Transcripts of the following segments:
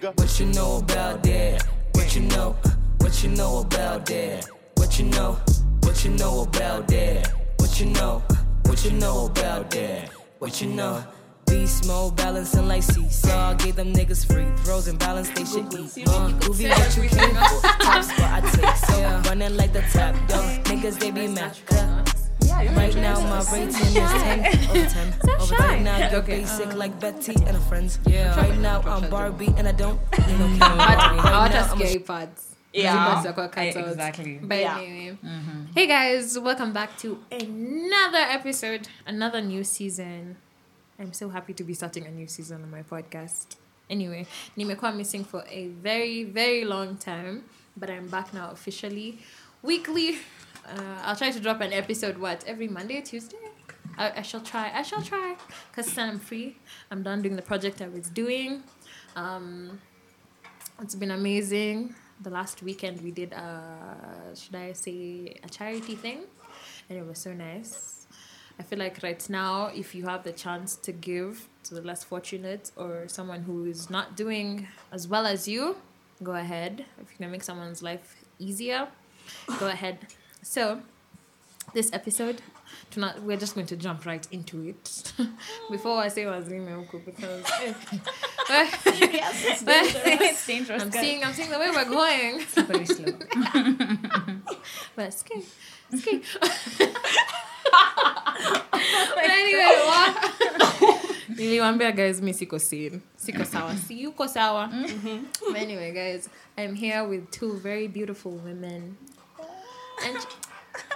What you know about that? What you know? What you know about that? What you know? What you know about that? What you know? What you know about that? What you know? Beast mode, balancing like seesaw. Gave them niggas free throws and balance they should eat. Uh, groovy what you came for. Top spot I take so running like the top dog. Niggas they be mad. Right now my rating is 10 over 10. Over right now you're basic um, like Betty and her friends. Yeah. Right now I'm Barbie and I don't need no camera. Right Hata now, I'm a scary parts. Yeah. Scary parts zitakuwa cut out. exactly. But Yeah. anyway. Mm-hmm. Hey guys, welcome back to another episode, another new season. I'm so happy to be starting a new season on my podcast. Anyway, nimekuwa missing for a very, very long time, but I'm back now officially. Weekly, uh, I'll try to drop an episode, what, every Monday, Tuesday? I, I shall try. I shall try. Because then I'm free. I'm done doing the project I was doing. Um, it's been amazing. The last weekend we did uh should I say a charity thing? And it was so nice. I feel like right now if you have the chance to give to the less fortunate or someone who is not doing as well as you, go ahead. If you can make someone's life easier, go ahead. So this episode tonight, we're just going to jump right into it before i say wazime huku because eh. it's dangerous. I'm seeing I'm seeing the way we're going. Very slow. But ski. Ski. but anyway, oh. what? Niliwambia guys mi siko sane. Siko sawa. Si yuko sawa. Mm-hmm. But anyway, guys, I'm here with two very beautiful women. And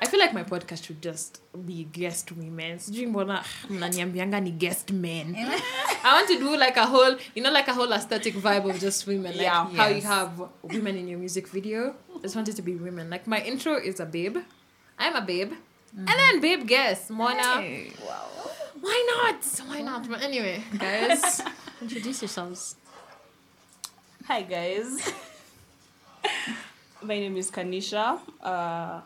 I feel like my podcast should just be guest women. Sijui mbona ah, mnaniambianga ni guest men. I want to do like a whole, you know, like a whole aesthetic vibe of just women. Like Yeah. how you have women in your music video. I just want it to be women. Like my intro is a babe. I'm a babe. And then babe guest, Mona. Hey. Why not? Why not? But anyway, guys, introduce yourselves. Hi guys. My name is Kanisha. Uh,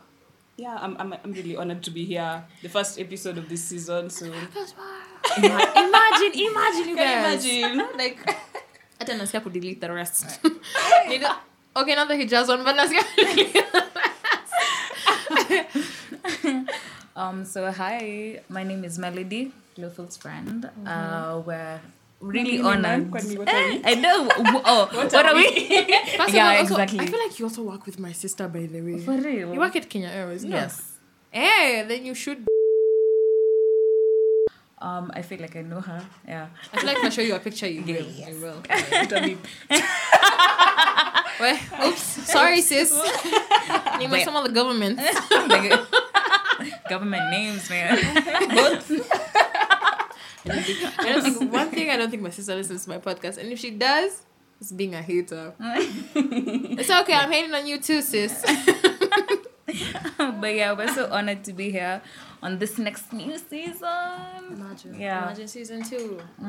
yeah, I'm, I'm I'm really honored to be here. The first episode of this season. So Ima- imagine, imagine you guys. Can imagine like hata nasikia kudelete the rest Nina- okay not the he one but nasikia Um, so hi, my name is Melody, Glowfield's friend. Uh, we're really honored. What Eh. I know. Oh, what, are are we? First Yeah, all, also, exactly. I feel like you also work with my sister by the way For real? you work at Kenya Airways no? Yes. hey then you should Um, I feel like I know her. Yeah. I feel like if I show you a picture you will Yes. you will well, oops sorry sis name of some of the government government names, man. I don't think one thing I don't think my sister listens to my podcast, and if she does, it's being a hater. it's okay. I'm hating on you too, sis. but yeah, we're so honored to be here on this next new season. Imagine, Yeah. imagine season 2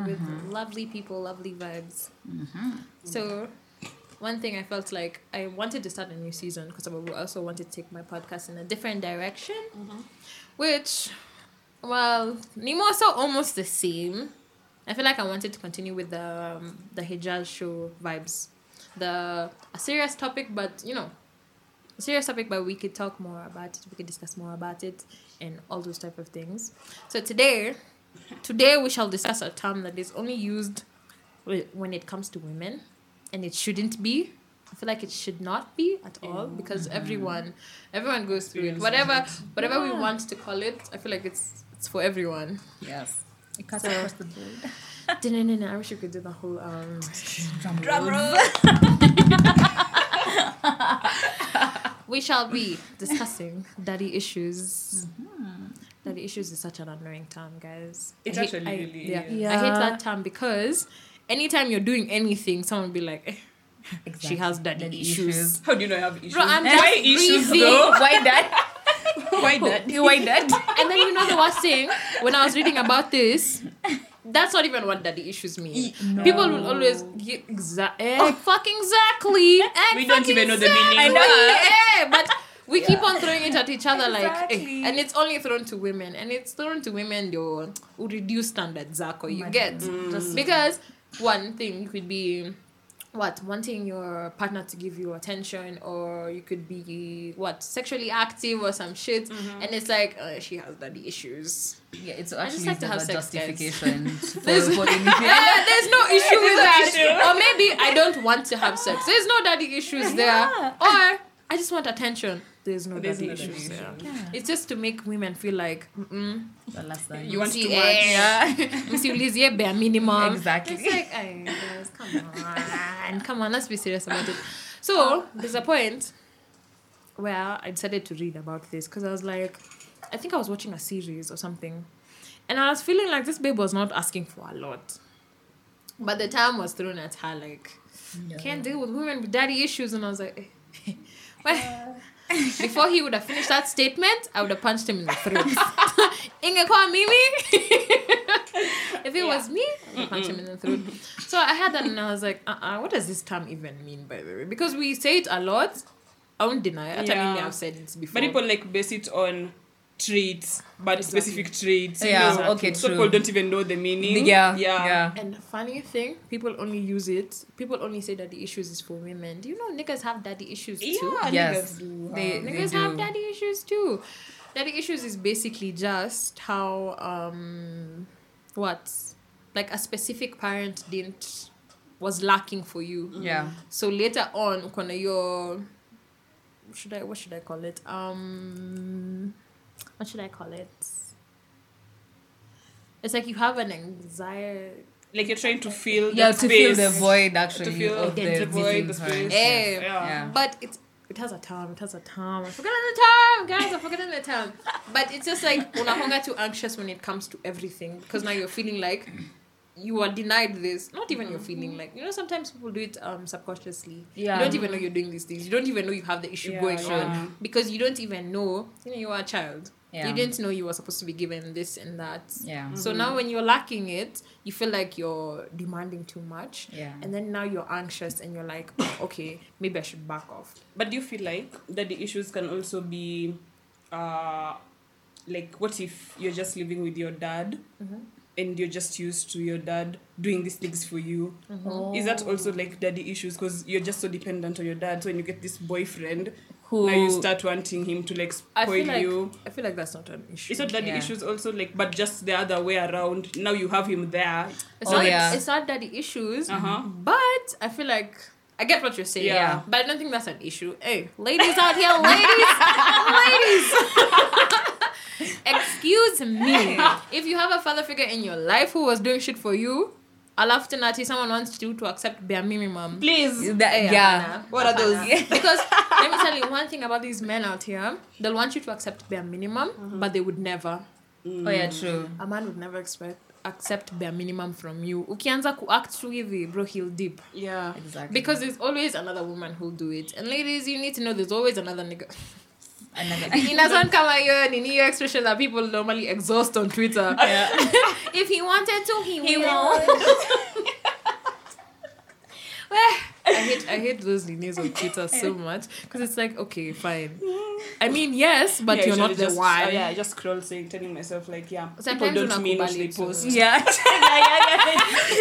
with mm-hmm. lovely people, lovely vibes. Mm-hmm. So, one thing I felt like I wanted to start a new season because I also wanted to take my podcast in a different direction, mm-hmm. which, well, Nemo also almost the same. I feel like I wanted to continue with the um, the Hijaz show vibes, the a serious topic, but you know, a serious topic, but we could talk more about it. We could discuss more about it and all those type of things. So today, today we shall discuss a term that is only used when it comes to women, and it shouldn't be. I feel like it should not be at all because everyone, everyone goes through it. Whatever, it. whatever we want to call it, I feel like it's it's for everyone. Yes. It cuts So- across the board. I wish you could do the whole um. Drum roll. we shall be discussing daddy issues. Daddy issues is such an annoying term, guys. It's I hate- actually I- really yeah. is. I hate that term because anytime you're doing anything, someone will be like, eh, Exactly. she has daddy, Daddy issues. issues. How do you know I have issues? Bro, I'm Why just issues breathing. though? Why that? Why that? Why that? And then you know the worst thing when I was reading about this. That's not even what daddy issues mean. People will always get exa- eh, fucking exactly. We don't even know the meaning. I know. Eh, but we keep on throwing it at each other like eh, and it's only thrown to women and it's thrown to women who reduce standards zako you get Just because one thing could be what wanting your partner to give you attention or you could be what sexually active or some shit. Mm-hmm. and it's like uh, she has daddy issues. Yeah, it's I just actually like to have a sex, justification for, There's- for anything. Yeah, there's no issue with no that. issue. or maybe i don't want to have sex. There's no daddy issues there. Or i just want attention there's no There's daddy no daddy issues issue. there Yeah. it's just to make women feel like mm-mm, The last time. You want to too much. yeah. msiulizie bare minimum Exactly. it's like ay, guys, come on come on let's be serious about it so there's a point where i decided to read about this because i was like i think i was watching a series or something and i was feeling like this babe was not asking for a lot but the time was thrown at her like can't deal with women with daddy issues and i was like eh. well, before he would have finished that statement, I would have punched him in the throat. Ingekuwa mimi. if it was me, I would punched him in the throat. So I had that and I was like, uh-uh, what does this term even mean, by the way? Because we say it a lot. I won't deny it. Yeah. Yeah. I've said it before. But people like base it on traits, but Exactly. specific traits. you Yeah, know. okay, So true. people don't even know the meaning. Yeah, yeah. yeah. And funny thing, people only use it. People only say that the issues is for women. Do you know niggas have daddy issues too? Yeah, Yes. niggas do. They- have- Niggas do. have daddy issues too. Daddy issues is basically just how um what like a specific parent didn't was lacking for you. Yeah. So later on, uko na your should I what should I call it? Um what should I call it? It's like you have an anxiety like you're trying to fill Yeah, to fill space. the void actually fill of the the void, the space. Eh, Yeah. Yeah. But it's it has a term. It has a term. I'm forgetting the term, guys. I'm forgetting the term. But it's just like unahonga too anxious when it comes to everything because now you're feeling like you are denied this. Not even you're feeling like you know. Sometimes people do it um subconsciously. Yeah. You don't even know you're doing these things. You don't even know you have the issue Yeah, going yeah. on because you don't even know. You know you are a child. Yeah. You didn't know you were supposed to be given this and that. Yeah. So now when you're lacking it, you feel like you're demanding too much. Yeah. And then now you're anxious and you're like, "Oh, okay, maybe I should back off. But do you feel like that the issues can also be, uh, like what if you're just living with your dad, Mm-hmm. And you're just used to your dad doing these things for you? Is that also like daddy issues because you're just so dependent on your dad? So when you get this boyfriend, Who- now you start wanting him to like I spoil feel like you. I feel like that's not an issue. It's not daddy Yeah. issues also like, but just the other way around. Now you have him there. It's Oh, not yeah. it's not daddy issues, Uh-huh. but I feel like I get what you're saying. Yeah. But I don't think that's an issue. Hey, ladies out here, ladies, ladies. Excuse me. If you have a father figure in your life who was doing shit for you, alafutanati someone wants you to accept bare minimum. Please. That- Hey, yeah. What are those? Hapana. because let me tell you one thing about these men out here. They'll want you to accept bare minimum, mm-hmm. but they would never. Mm. Oh yeah, true. A man would never expect accept bare minimum from you. Ukianza kuact tu hivi, bro, he'll dip. Yeah. Exactly. Because there's always another woman who'll do it. And ladies, you need to know there's always another nigga. Another- Inazon kama hiyo ni new expression that people normally exhaust on Twitter. if he wanted to, he, He will. won't. Well, I hate I hate those linears on Twitter so much because it's like okay, fine. I mean, yes, but Yeah, you're not usually the one. uh, yeah, I just scroll saying, telling myself like, yeah, Sometimes people don't mean what they post. yeah. yeah, yeah,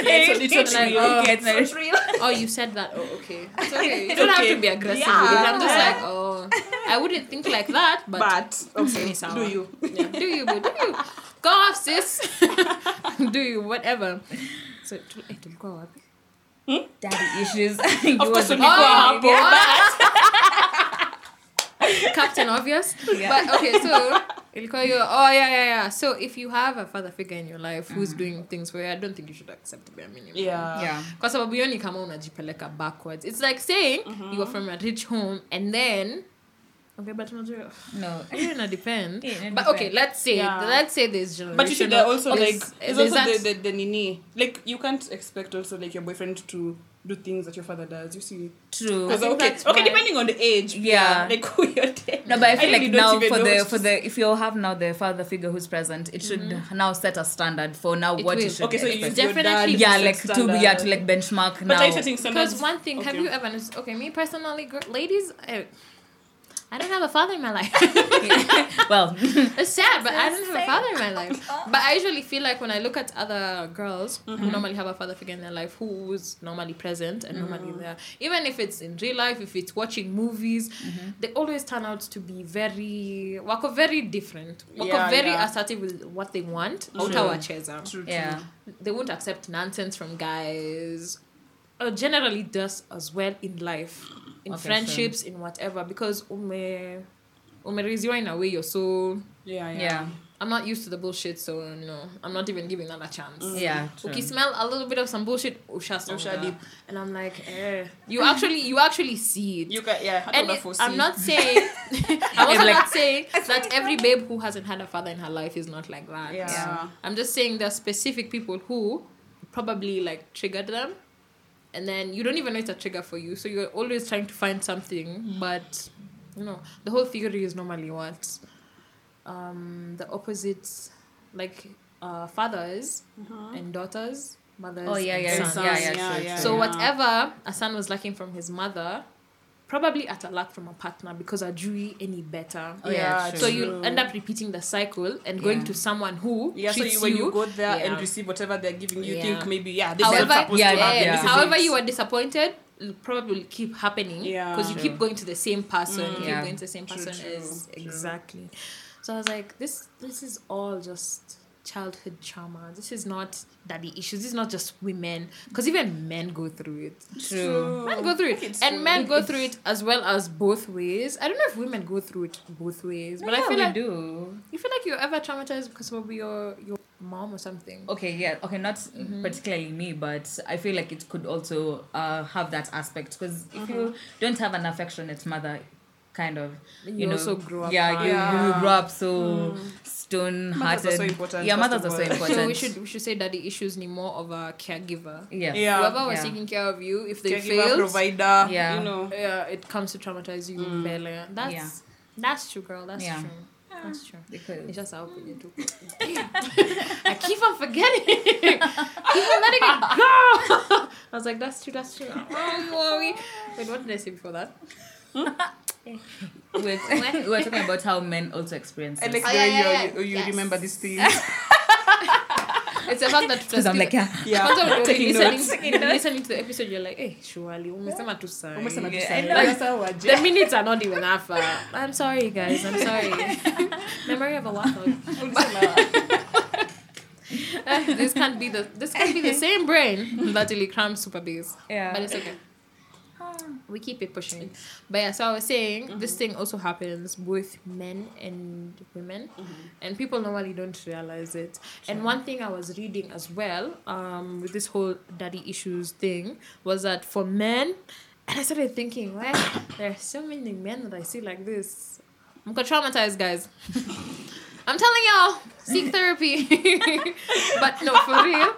yeah. It's- it's It's like, real. oh, it's not real. Oh, you said that. Oh, okay. It's okay. You don't okay. have to be aggressive Yeah. with it. I'm just like, oh, I wouldn't think like that, but, But okay, do you? Yeah, do you, boo, do you? Go off, sis. do you, whatever. So, tu- eh, tulikuwa wapi? Daddy issues. Of course, Oh, hapo. Captain Obvious. Yeah. But okay, so ilikuwa hiyo, oh yeah, yeah, yeah. So if you have a father figure in your life who's doing things for you, I don't think you should accept bare minimum. Yeah. yeah. kwa sababu yoni kama unajipeleka backwards it's like saying you are from a rich home and then okay but unajua No. hiyo ina depend Yeah, ina but okay let's say Yeah. let's say there's generational But you should also there's- like there's it's also that- the, the the nini like you can't expect also like your boyfriend to do things that your father does. You see, True. because okay, okay, why- depending on the age, Yeah. like who you're dating. No, but I feel really like now for the for the if you have now the father figure who's present, it should mm-hmm. now set a standard for now It what will. you should do. Okay, so you expect. use your Definitely. yeah, like set to yeah to like benchmark But now. are you setting because one thing have you ever noticed okay me personally gr- ladies I, I don't have a father in my life. well, it's sad, but I don't have a father in my life. But I usually feel like when I look at other girls Mm-hmm. who normally have a father figure in their life who's normally present and Mm-hmm. normally there, even if it's in real life, if it's watching movies, Mm-hmm. they always turn out to be very, wako very different. Wako Yeah, very yeah. assertive with what they want. True. Hautawacheza. True, true. yeah. They won't accept nonsense from guys. Or generally does as well in life, in Okay, friendships, in whatever. Because ume, umeriziwa in a way you're so Yeah, yeah. Yeah. I'm not used to the bullshit, so no, I'm not even giving that a chance. Yeah. True. Okay, smell a little bit of some bullshit, usha Usha songa. deep. and I'm like, eh. You actually, you actually see it. You can, yeah, and it- I'm not saying, I'm also like- not saying that every babe who hasn't had a father in her life is not like that. Yeah. Yeah. I'm just saying there are specific people who probably like triggered them, and then you don't even know it's a trigger for you. So you're always trying to find something, but you know the whole theory is normally what um, the opposites, like uh, fathers and daughters, mothers. Oh, yeah, and yeah, sons. yeah, yeah, true, true. So yeah. whatever a son was lacking from his mother, probably at a lack from a partner because a Jewy any better. Oh, yeah, true. So you end up repeating the cycle and going to someone who Yeah, so treats you, when you go there yeah. and receive whatever they're giving you, Yeah. think maybe, yeah, this however, is what's supposed yeah, to yeah, happen. yeah. This is however it. you were disappointed, it'll probably keep happening Yeah. because you True. keep going to the same person. Mm. You keep Yeah. going to the same True, person true, is true. exactly. So I was like, this this is all just childhood trauma. This is not daddy issues. This is not just women because even men go through it. True. Men go through it, and true. men go through it as well as both ways. I don't know if women go through it both ways, but I feel like do. you feel like you're ever traumatized because of your your mom or something. Okay, yeah, okay, not Mm-hmm. particularly me, but I feel like it could also uh, have that aspect because if Mm-hmm. you don't have an affectionate mother, kind of, you, you know, also grow up yeah, hard. you, you Yeah. grow up so stone Mothers are hearted. so important, yeah, mothers are of so important. So we should we should say daddy issues need more of a caregiver. yeah, Yeah. Whoever was yeah. taking care of you, if they Caregiver, failed, provider, Yeah. you know. yeah, it comes to traumatize you. Mm. Mbele. That's Yeah. that's true, girl. That's Yeah. true. That's true. Because It's just how you do. I keep on forgetting. keep on letting it go. I was like, that's true. That's true. Oh, worry. Wait, what did I say before that? We're, we were talking about how men also experience I this. like Oh, the yeah, way yeah, you, you Yes. remember these things. It's the fact that Because I'm like, yeah, yeah, Kwanza when you're taking listening, notes. listening to the episode, you're like, hey, surely, umesema tu sahi." Umesema tu Yeah, sahi. I. Like. The minutes are not even that far. I'm sorry, guys. I'm sorry. Memory of a waffle. this can't be the this can't be the same brain that really crams super bass. Yeah. But it's okay. We keep it pushing. But yeah, so I was saying this thing also happens with men and women. And people normally don't realize it. And one thing I was reading as well, um, with this whole daddy issues thing, was that for men, and I started thinking, why there are so many men that I see like this. I'm traumatized, guys. I'm telling y'all, seek therapy. but no, for real.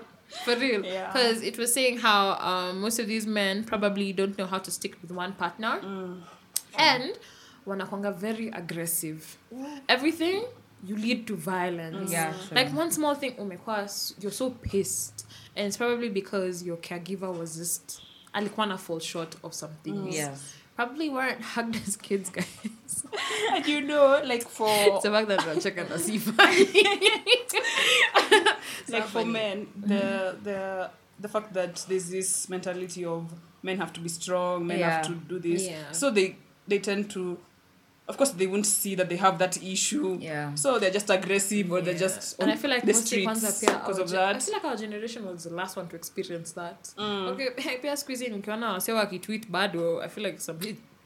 For real. Yeah. Because it was saying how um, most of these men probably don't know how to stick with one partner. Mm. And wanakwanga very aggressive. Everything you lead to violence. Mm. Yeah, sure. Like one small thing, oh my s- you're so pissed. And it's probably because your caregiver was just alikuwa na fall short of something. Mm. Yes. Probably weren't hugged as kids, guys. And you know, like for it's the fact that we're checking the see like for men, the the the fact that there's this mentality of men have to be strong, men have to do this. Yeah. So they they tend to of course they won't see that they have that issue. Yeah. So they're just aggressive or they're just and I feel like the streets because of that I feel like our generation was the last one to experience that. Mm. Okay, pia hizi nikiona wase wakitweet bado I feel like some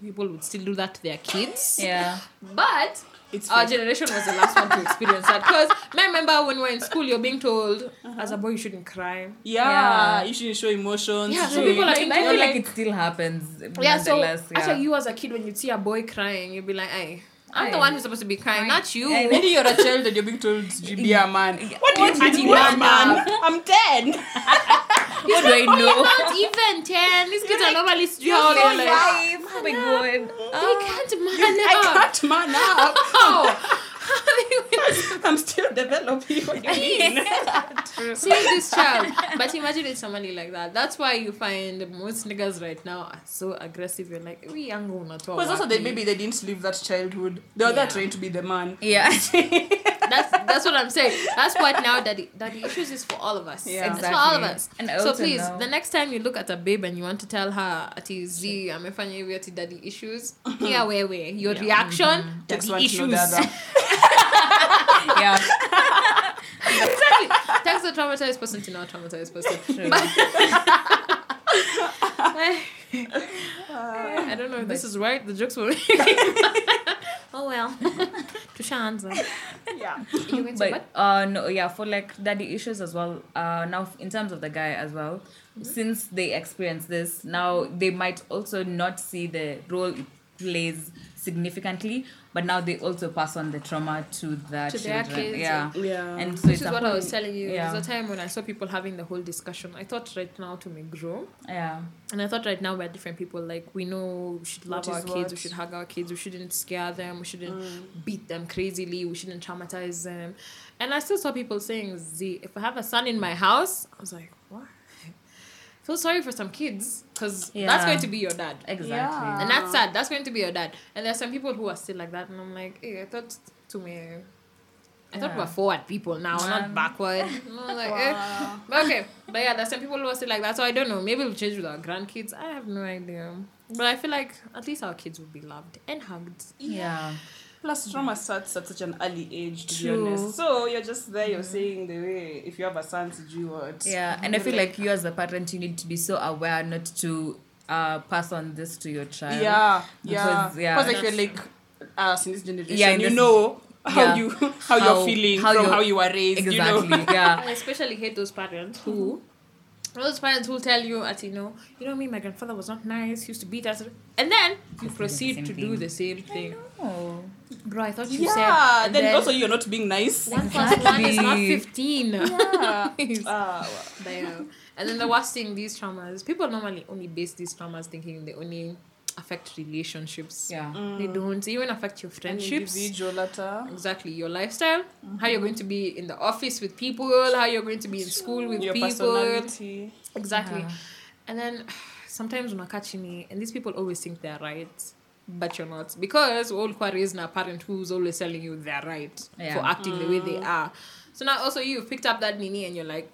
people would still do that to their kids. Yeah. But It's our fake. generation was the last one to experience that. Because I remember when we were in school, you're being told as a boy you shouldn't cry. yeah, Yeah. you shouldn't show emotions. Yeah, so people are I feel like like- it still happens. Yeah, so yeah. actually, you as a kid, when you see a boy crying, you'd be like, "Hey, I'm the one who's supposed to be crying, not you." Maybe you're a child and you're being told to be a man. What do you mean, man? I'm ten. what do I know? Not even ten. These kids are normally strong. You're They're like. Oh, oh my god. they can't man up. I can't man up. Oh. oh. I'm still developing. What do you mean? Seeing this child. But imagine it's somebody like that. That's why you find most niggas right now are so aggressive. You're like, we young unatoa Because also they maybe they didn't live that childhood. They were there trying to be the man. Yeah. That's that's what I'm saying. That's what now that that the issues is for all of us. Yeah. It's for all of us. And so please, know- the next time you look at a babe and you want to tell her ati z amefanya hivi ati daddy issues, here wewe your Yeah. reaction Takes daddy one to know issues. the other. yeah. exactly. Text the traumatized person to not traumatized person. True. I don't know if this is right. The jokes were. Oh well. to Tushaanza. Yeah. You went to but uh no yeah for like daddy issues as well uh now in terms of the guy as well Mm-hmm. since they experience this now they might also not see the role it plays significantly but now they also pass on the trauma to the To their children kids, yeah Yeah. and so This it's is a what I was telling you. yeah. There's a time when I saw people having the whole discussion. I thought right now to me grow. yeah And I thought right now we're different people. Like we know we should love What our is kids, we should hug our kids, we shouldn't scare them, we shouldn't Mm. beat them crazily, we shouldn't traumatize them. And I still saw people saying, Z, if I have a son in my house, I was like, what? feel sorry for some kids because that's going to be your dad. exactly Yeah. And that's sad. That's going to be your dad. And there's some people who are still like that. And I'm like, hey, I thought to me, I thought Yeah. we're forward people now, not backward. And I was like, eh. But okay, but yeah, there's some people who are still like that. So I don't know. Maybe we'll change with our grandkids. I have no idea. But I feel like at least our kids will be loved and hugged. yeah Plus, trauma starts at such an early age, to True. be honest. So you're just there, you're saying the way, if you have a son, to do what? yeah and i feel like you as a parent you need to be so aware not to uh pass on this to your child Yeah, yeah. Because, yeah. Because I feel That's like us in this generation, Yeah, in you this- know how yeah. you how, How- you're feeling how from you're- how you were raised. exactly You know? yeah I especially hate those parents who. Those parents who tell you, at you know, you know me, my grandfather was not nice, he used to beat us, and then you proceed same to do thing. the same thing. oh Bro, I thought you said. Yeah. and Then, also you're not being nice. one plus one is not fifteen. Yeah. It's- Ah, yeah. And then the worst thing, these traumas, people normally only base these traumas thinking they only affect relationships. yeah mm. They don't. Even affect your an friendships. individual letter. Exactly. Your lifestyle, how you're mm-hmm. going to be in the office with people, how you're going to be in school with Your people. personality. Exactly. Yeah. And then sometimes when I catch me, and these people always think they're right, but you're not. Because all raised in a parent who's always telling you they're right Yeah. for acting the way they mm. are. So now also you've picked up that nini and you're like,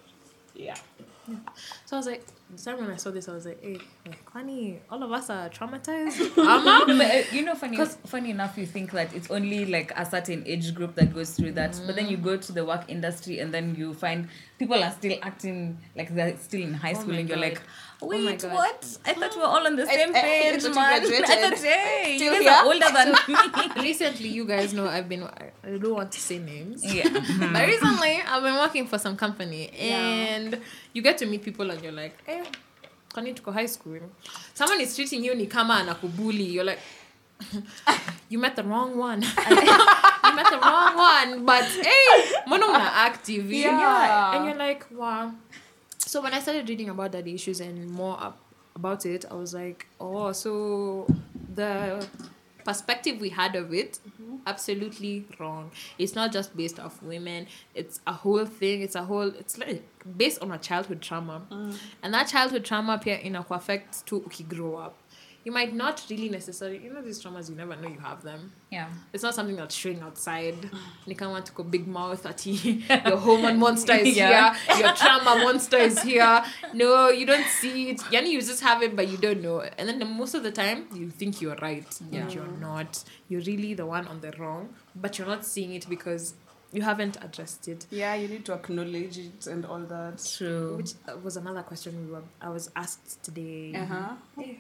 Yeah. so I was like, the time when I saw this, I was like, hey, Kwani, all of us are traumatized. But you know funny funny enough you think that it's only like a certain age group that goes through that but then you go to the work industry and then you find people are still acting like they're still in high Oh school and you're God. like wait oh what i thought we were all on the same I- I page thought you man i graduated. thought hey you guys here? are older than me Recently, you guys know I've been, I don't want to say names. yeah But recently, I've been working for some company, Yeah. you get to meet people, and you're like, "Eh, kwani tuko high school?" Someone is treating you ni kama anakubuli. You're like, "You met the wrong one. you met the wrong one." But hey, mbona una active? Yeah. And you're like, "Wow." So when I started reading about that issues and more up about it, I was like, "Oh, so the." perspective we had of it mm-hmm. absolutely wrong. It's not just based off women it's a whole thing it's a whole it's like based on a childhood trauma. Mm. And that childhood trauma pia to grow up you might not really necessarily you know these traumas you never know you have them yeah it's not something that's showing outside. You can't want to go big mouth at your hormone monster is Yeah. here, your trauma monster is here. No, you don't see it. Yani, you just have it, but you don't know. And then the, most of the time, you think you're right, Yeah. but you're not. You're really the one on the wrong, but you're not seeing it because you haven't addressed it. Yeah, you need to acknowledge it and all that. true Which uh, was another question we were, I was asked today. Uh huh. Eh,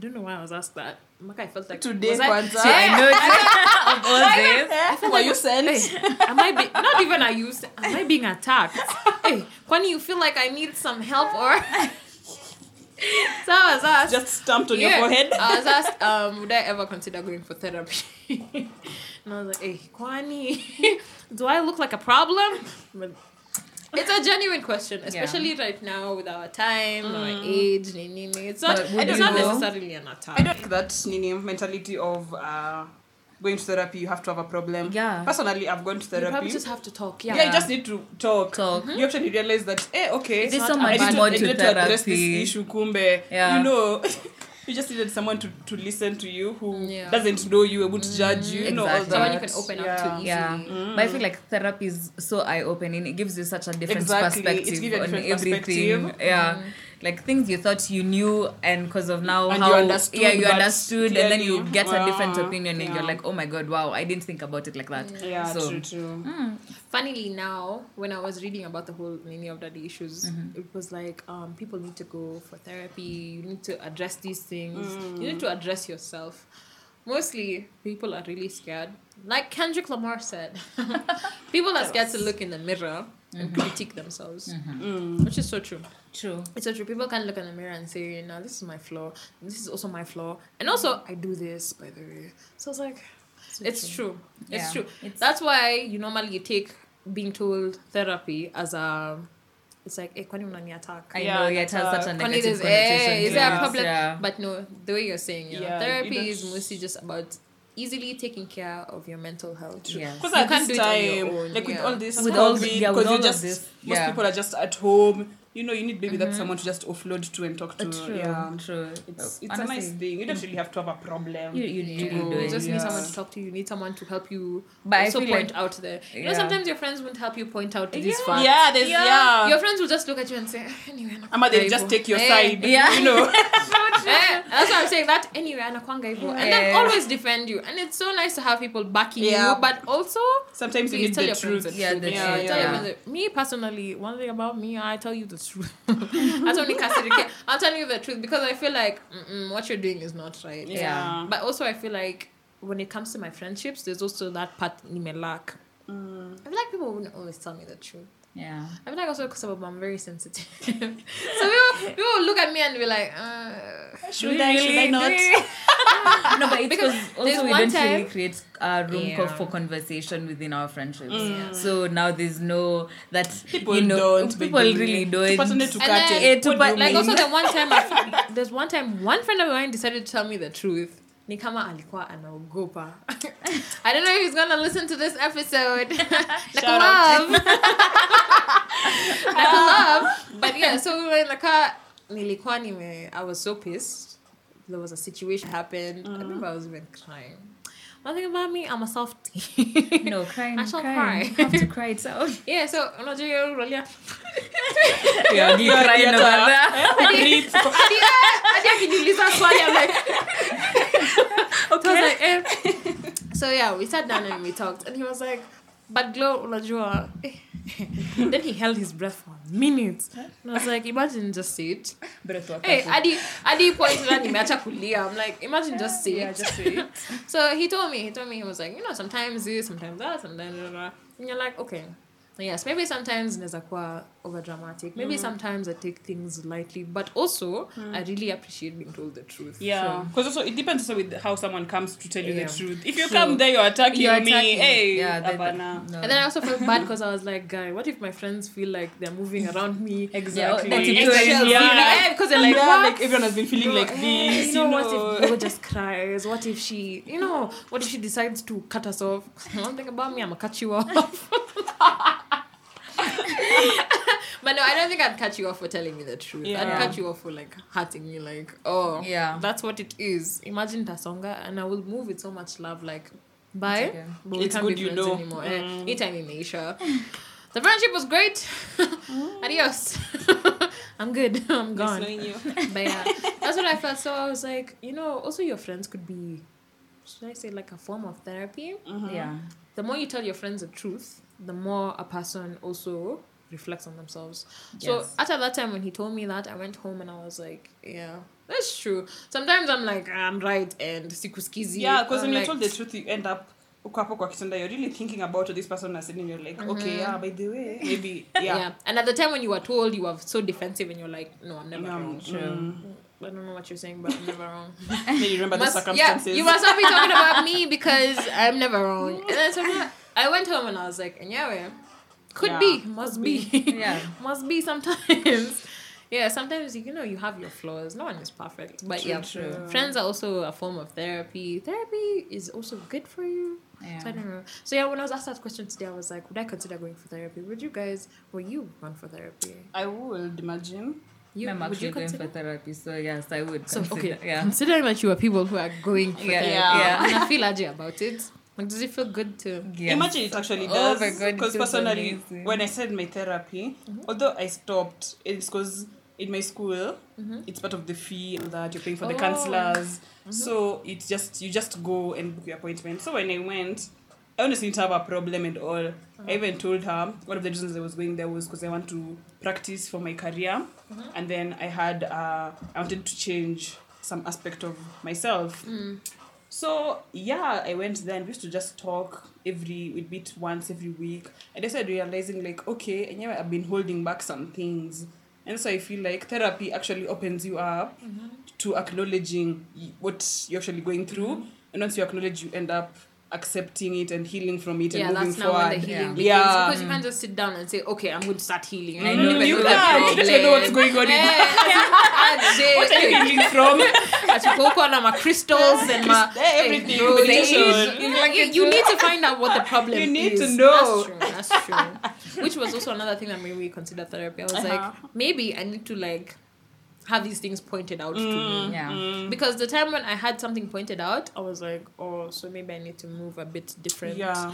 I don't know why I was asked that. Maka, I felt like Today, was I- Kwanzaa. See, I know of all this Were you sent? Hey, am I be- not even are you am I being attacked? hey, Kwani, you feel like I need some help or so I was asked. Just stamped on yeah, your forehead. I was asked, um, would I ever consider going for therapy? and I was like, hey, Kwani, do I look like a problem? But it's a genuine question, especially right now with our time, our age. ni- ni- ni. It's not, But would it's not go? necessarily an attack. I don't like that nini mentality of uh, going to therapy you have to have a problem Yeah. personally i've gone to You therapy probably just have to talk. Yeah. yeah. you just need to talk Talk. you actually realize that eh, okay There's it's so not- much I need more I to need address this issue kumbe Yeah. you know you just needed someone to, to listen to you who Yeah. doesn't know you won't mm. judge you you know all Exactly. Someone you can open up to easily. Yeah, mm. but I feel like therapy is so eye opening. It gives you such a different Exactly. It perspective gives you a on different everything. perspective. Yeah, mm. Like things you thought you knew, and because of now And how you understood, yeah you but understood, and then you clearly, get a different wow, opinion, and you're like, oh my god, wow, I didn't think about it like that. yeah so true true mm. Funnily now, when I was reading about the whole many of daddy issues, mm-hmm. it was like um, people need to go for therapy. You need to address these things. You need mm. to address yourself. Mostly, people are really scared. Like Kendrick Lamar said, people are scared to look in the mirror and critique themselves, which is so true. true. It's so true. People can look in the mirror and say, "No, this is my flaw. This is also my flaw." And also, I do this, by the way. So it's like, it's true. It's Yeah. true. It's- That's why you normally take being told therapy as a. It's like, eh, kwani unani attack? I Yeah, know yeah, it like, has such a Kwani negative there's, eh, connotation. is there a problem? Yeah. But no, the way you're saying, you know, Yeah, you therapy don't- is mostly just about easily taking care of your mental health. Yeah. Because You at can't this do it on your time, own, like with yeah. all this With all- yeah, with all you of just this, most yeah. people are just at home. You know, you need maybe that someone to just offload to and talk to. Uh, True, Yeah, true. it's, it's Honestly, a nice thing. You don't really have to have a problem. You, you You really do. it, just need someone to talk to. You need someone to help you. But I also feel point like- out there. You know, sometimes your friends won't help you point out these Yeah. facts. yeah, there's yeah. Your friends will just look at you and say, anyway, Ama they anakwanga just take your Eh, side. Yeah. You know. eh, that's what I'm saying. That anyway, anakwanga hivyo. and then always defend you. And it's so nice to have people backing Yeah. you, but also Sometimes you need tell the your truth. Yeah, Yeah, truth, Tell your yeah. me personally, one thing about me, I tell you the truth. That's only Kasirike. I'll tell you the truth because I feel like what you're doing is not right. Yeah. But also, I feel like when it comes to my friendships, there's also that part in my lack. Mm. I feel like people wouldn't always tell me the truth. Yeah. I feel like also because I'm very sensitive. so people, people will look at me and be like, uh, Should I? Should I not? no, but it's Because because also we one don't really create a room Yeah. for conversation within our friendships. Yeah. So now there's no that People you know don't. people really don't. Tupatane And tukate. then- Eh, tupa- What do like also the one time I, there's one time one friend of mine decided to tell me the truth ni kama alikuwa anaogopa. I don't know if he's gonna listen to this episode. Like Shout love. Like love. But yeah so we were in the car nilikuwa nime i was so pissed. There was a situation happened i remember i was even crying one thing about me i'm a softie no crying. I shall crying. cry. have to cry it out. yeah so unajua hiyo role ya Yeah, you Yeah, crying over. Breathe. hadi akiniuliza swali i'm like So I was like, eh. So yeah, we sat down and we talked, and he was like, "But Glow, unajua." eh." then he held his breath for minutes minute. And I was like, imagine just say it. Hey, Adi, Adi point na nimeacha kulia. I'm like, imagine just say Yeah, it. just say it. So he told me, he told me, he was like, you know, sometimes this, sometimes that, sometimes blah. And you're like, okay. Yes, maybe sometimes naweza kuwa over dramatic. Maybe mm. sometimes I take things lightly, but also mm. I really appreciate being told the truth. Yeah, because so. also it depends also with how someone comes to tell you Yeah. the truth. If you True. come there, you're attacking You're attacking me. Hey, Yeah, then, no. And then I also felt bad because I was like, guy, what if my friends feel like they're moving around me? Exactly. because you Eggshells, yeah. yeah. they're like, yeah, what? like everyone has been feeling like Eh, this. You know, you know what if Glow just cries? What if she, you know, what if she decides to cut us off? One thing about me, I'm gonna cut you off. but no, I don't think I'd cut you off for telling me the truth. I'd Yeah. cut you off for like hurting me, like, oh, Yeah. that's what it is. Imagine Tasonga, and I will move with so much love, like, bye. okay. But we It's can't good be you friends know. anymore. Eh, Mm. anytime in Asia. The friendship was great. Adios. I'm good. I'm gone. knowing you. But yeah, that's what I felt. So I was like, you know, also your friends could be, should I say, like a form of therapy. Yeah. The more you tell your friends the truth, the more a person also reflects on themselves. So Yes. after that time when he told me that, I went home and I was like, yeah, that's true. Sometimes I'm like, I'm right and sikuskizi. Yeah, because when I'm you're told the truth, you end up uko hapo kwa kitanda you're really thinking about what this person has said and you're like okay yeah by the way maybe yeah. yeah, And at the time when you were told, you were so defensive and you're like, no, I'm never Yeah, wrong. True. mm. I don't know what you're saying, but I'm never wrong. Then you remember the circumstances Yeah, you must not be talking about me because I'm never wrong. And then so yeah, I went home and I was like, yeah, could Yeah, be, must be, Yeah. must be sometimes. yeah, sometimes you know you have your flaws. No one is perfect, but True, yeah, true. friends are also a form of therapy. Therapy is also good for you. So I Yeah. don't know. So yeah, when I was asked that question today, I was like, would I consider going for therapy? Would you guys? Will you run for therapy? I would imagine. You I'm would actually you going for therapy, so yes, I would. So consider, okay, yeah. considering that you are people who are going for Yeah, therapy, yeah. and I feel edgy about it. Like, does it feel good to? Yes. Imagine it actually Oh does. my God, it Because feels personally, amazing. when I said my therapy, mm-hmm. although I stopped, it's because in my school, mm-hmm. it's part of the fee and that you're paying for the Oh. counselors. Mm-hmm. So it's just you just go and book your appointment. So when I went, I honestly didn't have a problem at all. Uh-huh. I even told her one of the reasons I was going there was because I want to practice for my career, and then I had uh, I wanted to change some aspect of myself. Mm. So yeah, I went there and we used to just talk every we'd meet once every week. And I started realizing like, okay, and yeah, I've been holding back some things. And so I feel like therapy actually opens you up mm-hmm. to acknowledging what you're actually going through. Mm-hmm. And once you acknowledge, you end up accepting it and healing from it Yeah, and moving that's now forward. when the healing Yeah. begins. Yeah. Because you mm. can't just sit down and say, okay, I'm going to start healing. I mm, You know, don't even you know can't. You don't know what's going on in What are you healing from? achukoko na my crystals and my Crys- everything, bro, meditation. you, you- like, you, you need to find out what the problem is. You need is. to know. That's true. That's true. Which was also another thing that made me consider therapy. I was Uh-huh. like, maybe I need to like have these things pointed out to me. Yeah. Because the time when I had something pointed out, I was like, oh, so maybe I need to move a bit different. Yeah.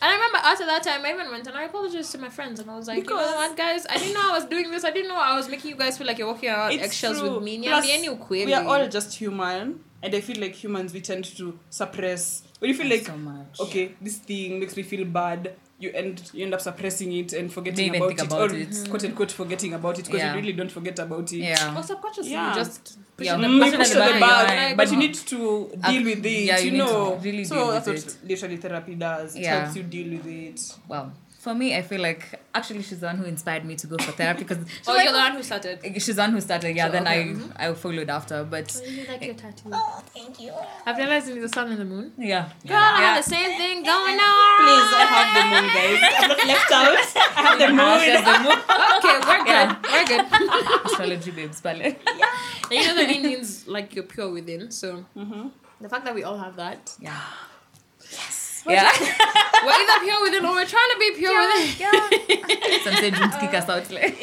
And I remember after that time, I even went and I apologized to my friends, and I was like, you know what, guys, I didn't know I was doing this. I didn't know I was making you guys feel like you're walking around eggshells with me. Plus, Niambie ni ukweli. we are all just human and i feel like humans we tend to suppress when you feel like so much. okay this thing makes me feel bad you end you end up suppressing it and forgetting about, think it, about or it. quote unquote forgetting about it because Yeah. you really don't forget about it Yeah. Or subconsciously, Yeah. just push Yeah, it back push push the the back, back, yeah, but but you need to uh, deal with it yeah, you you, need to know really so deal that's with what literally therapy does it Yeah. helps you deal with it Well, for me, I feel like actually she's the one who inspired me to go for therapy because Oh, you're the one who started. Eh, she's the one who started. Yeah, So, then okay. I mm-hmm. I followed after, but oh, You like your eh, tattoo. Oh, thank you. I've realized it's the sun and the moon. yeah, Girl, I have the same thing going on. please i have the moon guys i'm not left out i have the moon She has the moon. Okay, we're good. Yeah. We're good. Astrology babes, pale. And you know the moon means like you're pure within. So mm-hmm. the fact that we all have that, Yeah. Yeah. we're either pure within or we're trying to be pure within. Some say dreams kick us out. Like.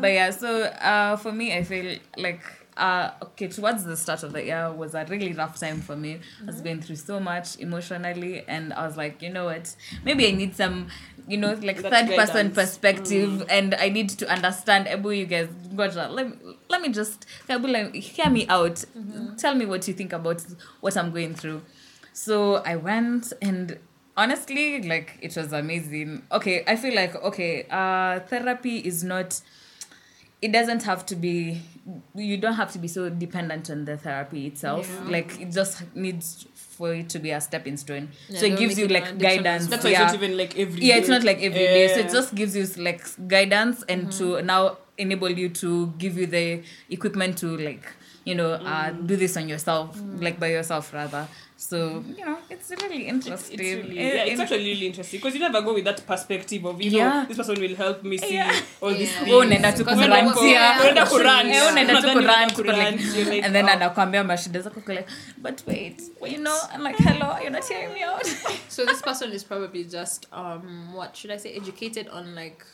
but yeah, so uh, for me, I feel like uh, okay, towards the start of the year was a really rough time for me. I was going through so much emotionally, and I was like, you know what, maybe I need some, you know, like third person guidance. perspective, and I need to understand. Ebu, you guys, Goja, let me let me just, Ebu, like, hear me out. Tell me what you think about what I'm going through. So I went and honestly like it was amazing okay i feel like okay uh therapy is not it doesn't have to be you don't have to be so dependent on the therapy itself Yeah. like it just needs for it to be a stepping stone. Yeah, so it gives you it like guidance. that's well. why yeah. it's not even like every yeah it's not like every day. So it just gives you like guidance and to now enable you to give you the equipment to like you know uh do this on yourself like by yourself rather so you know it's really interesting it's really, Eh, yeah, it's actually really interesting because you never go with that perspective of you Yeah. know this person will help me see Yeah. all these Yeah. things. Oh, unaenda tu Because kurant unaenda- here. yeah. Unaenda kurant. Eh, unaenda tu Unadhani kurant, unaenda uko like- kurant, you're like, and then oh. anakwambia mashida zako uko like but wait you know i'm like hello you're not hearing me out So this person is probably just um what should I say educated on like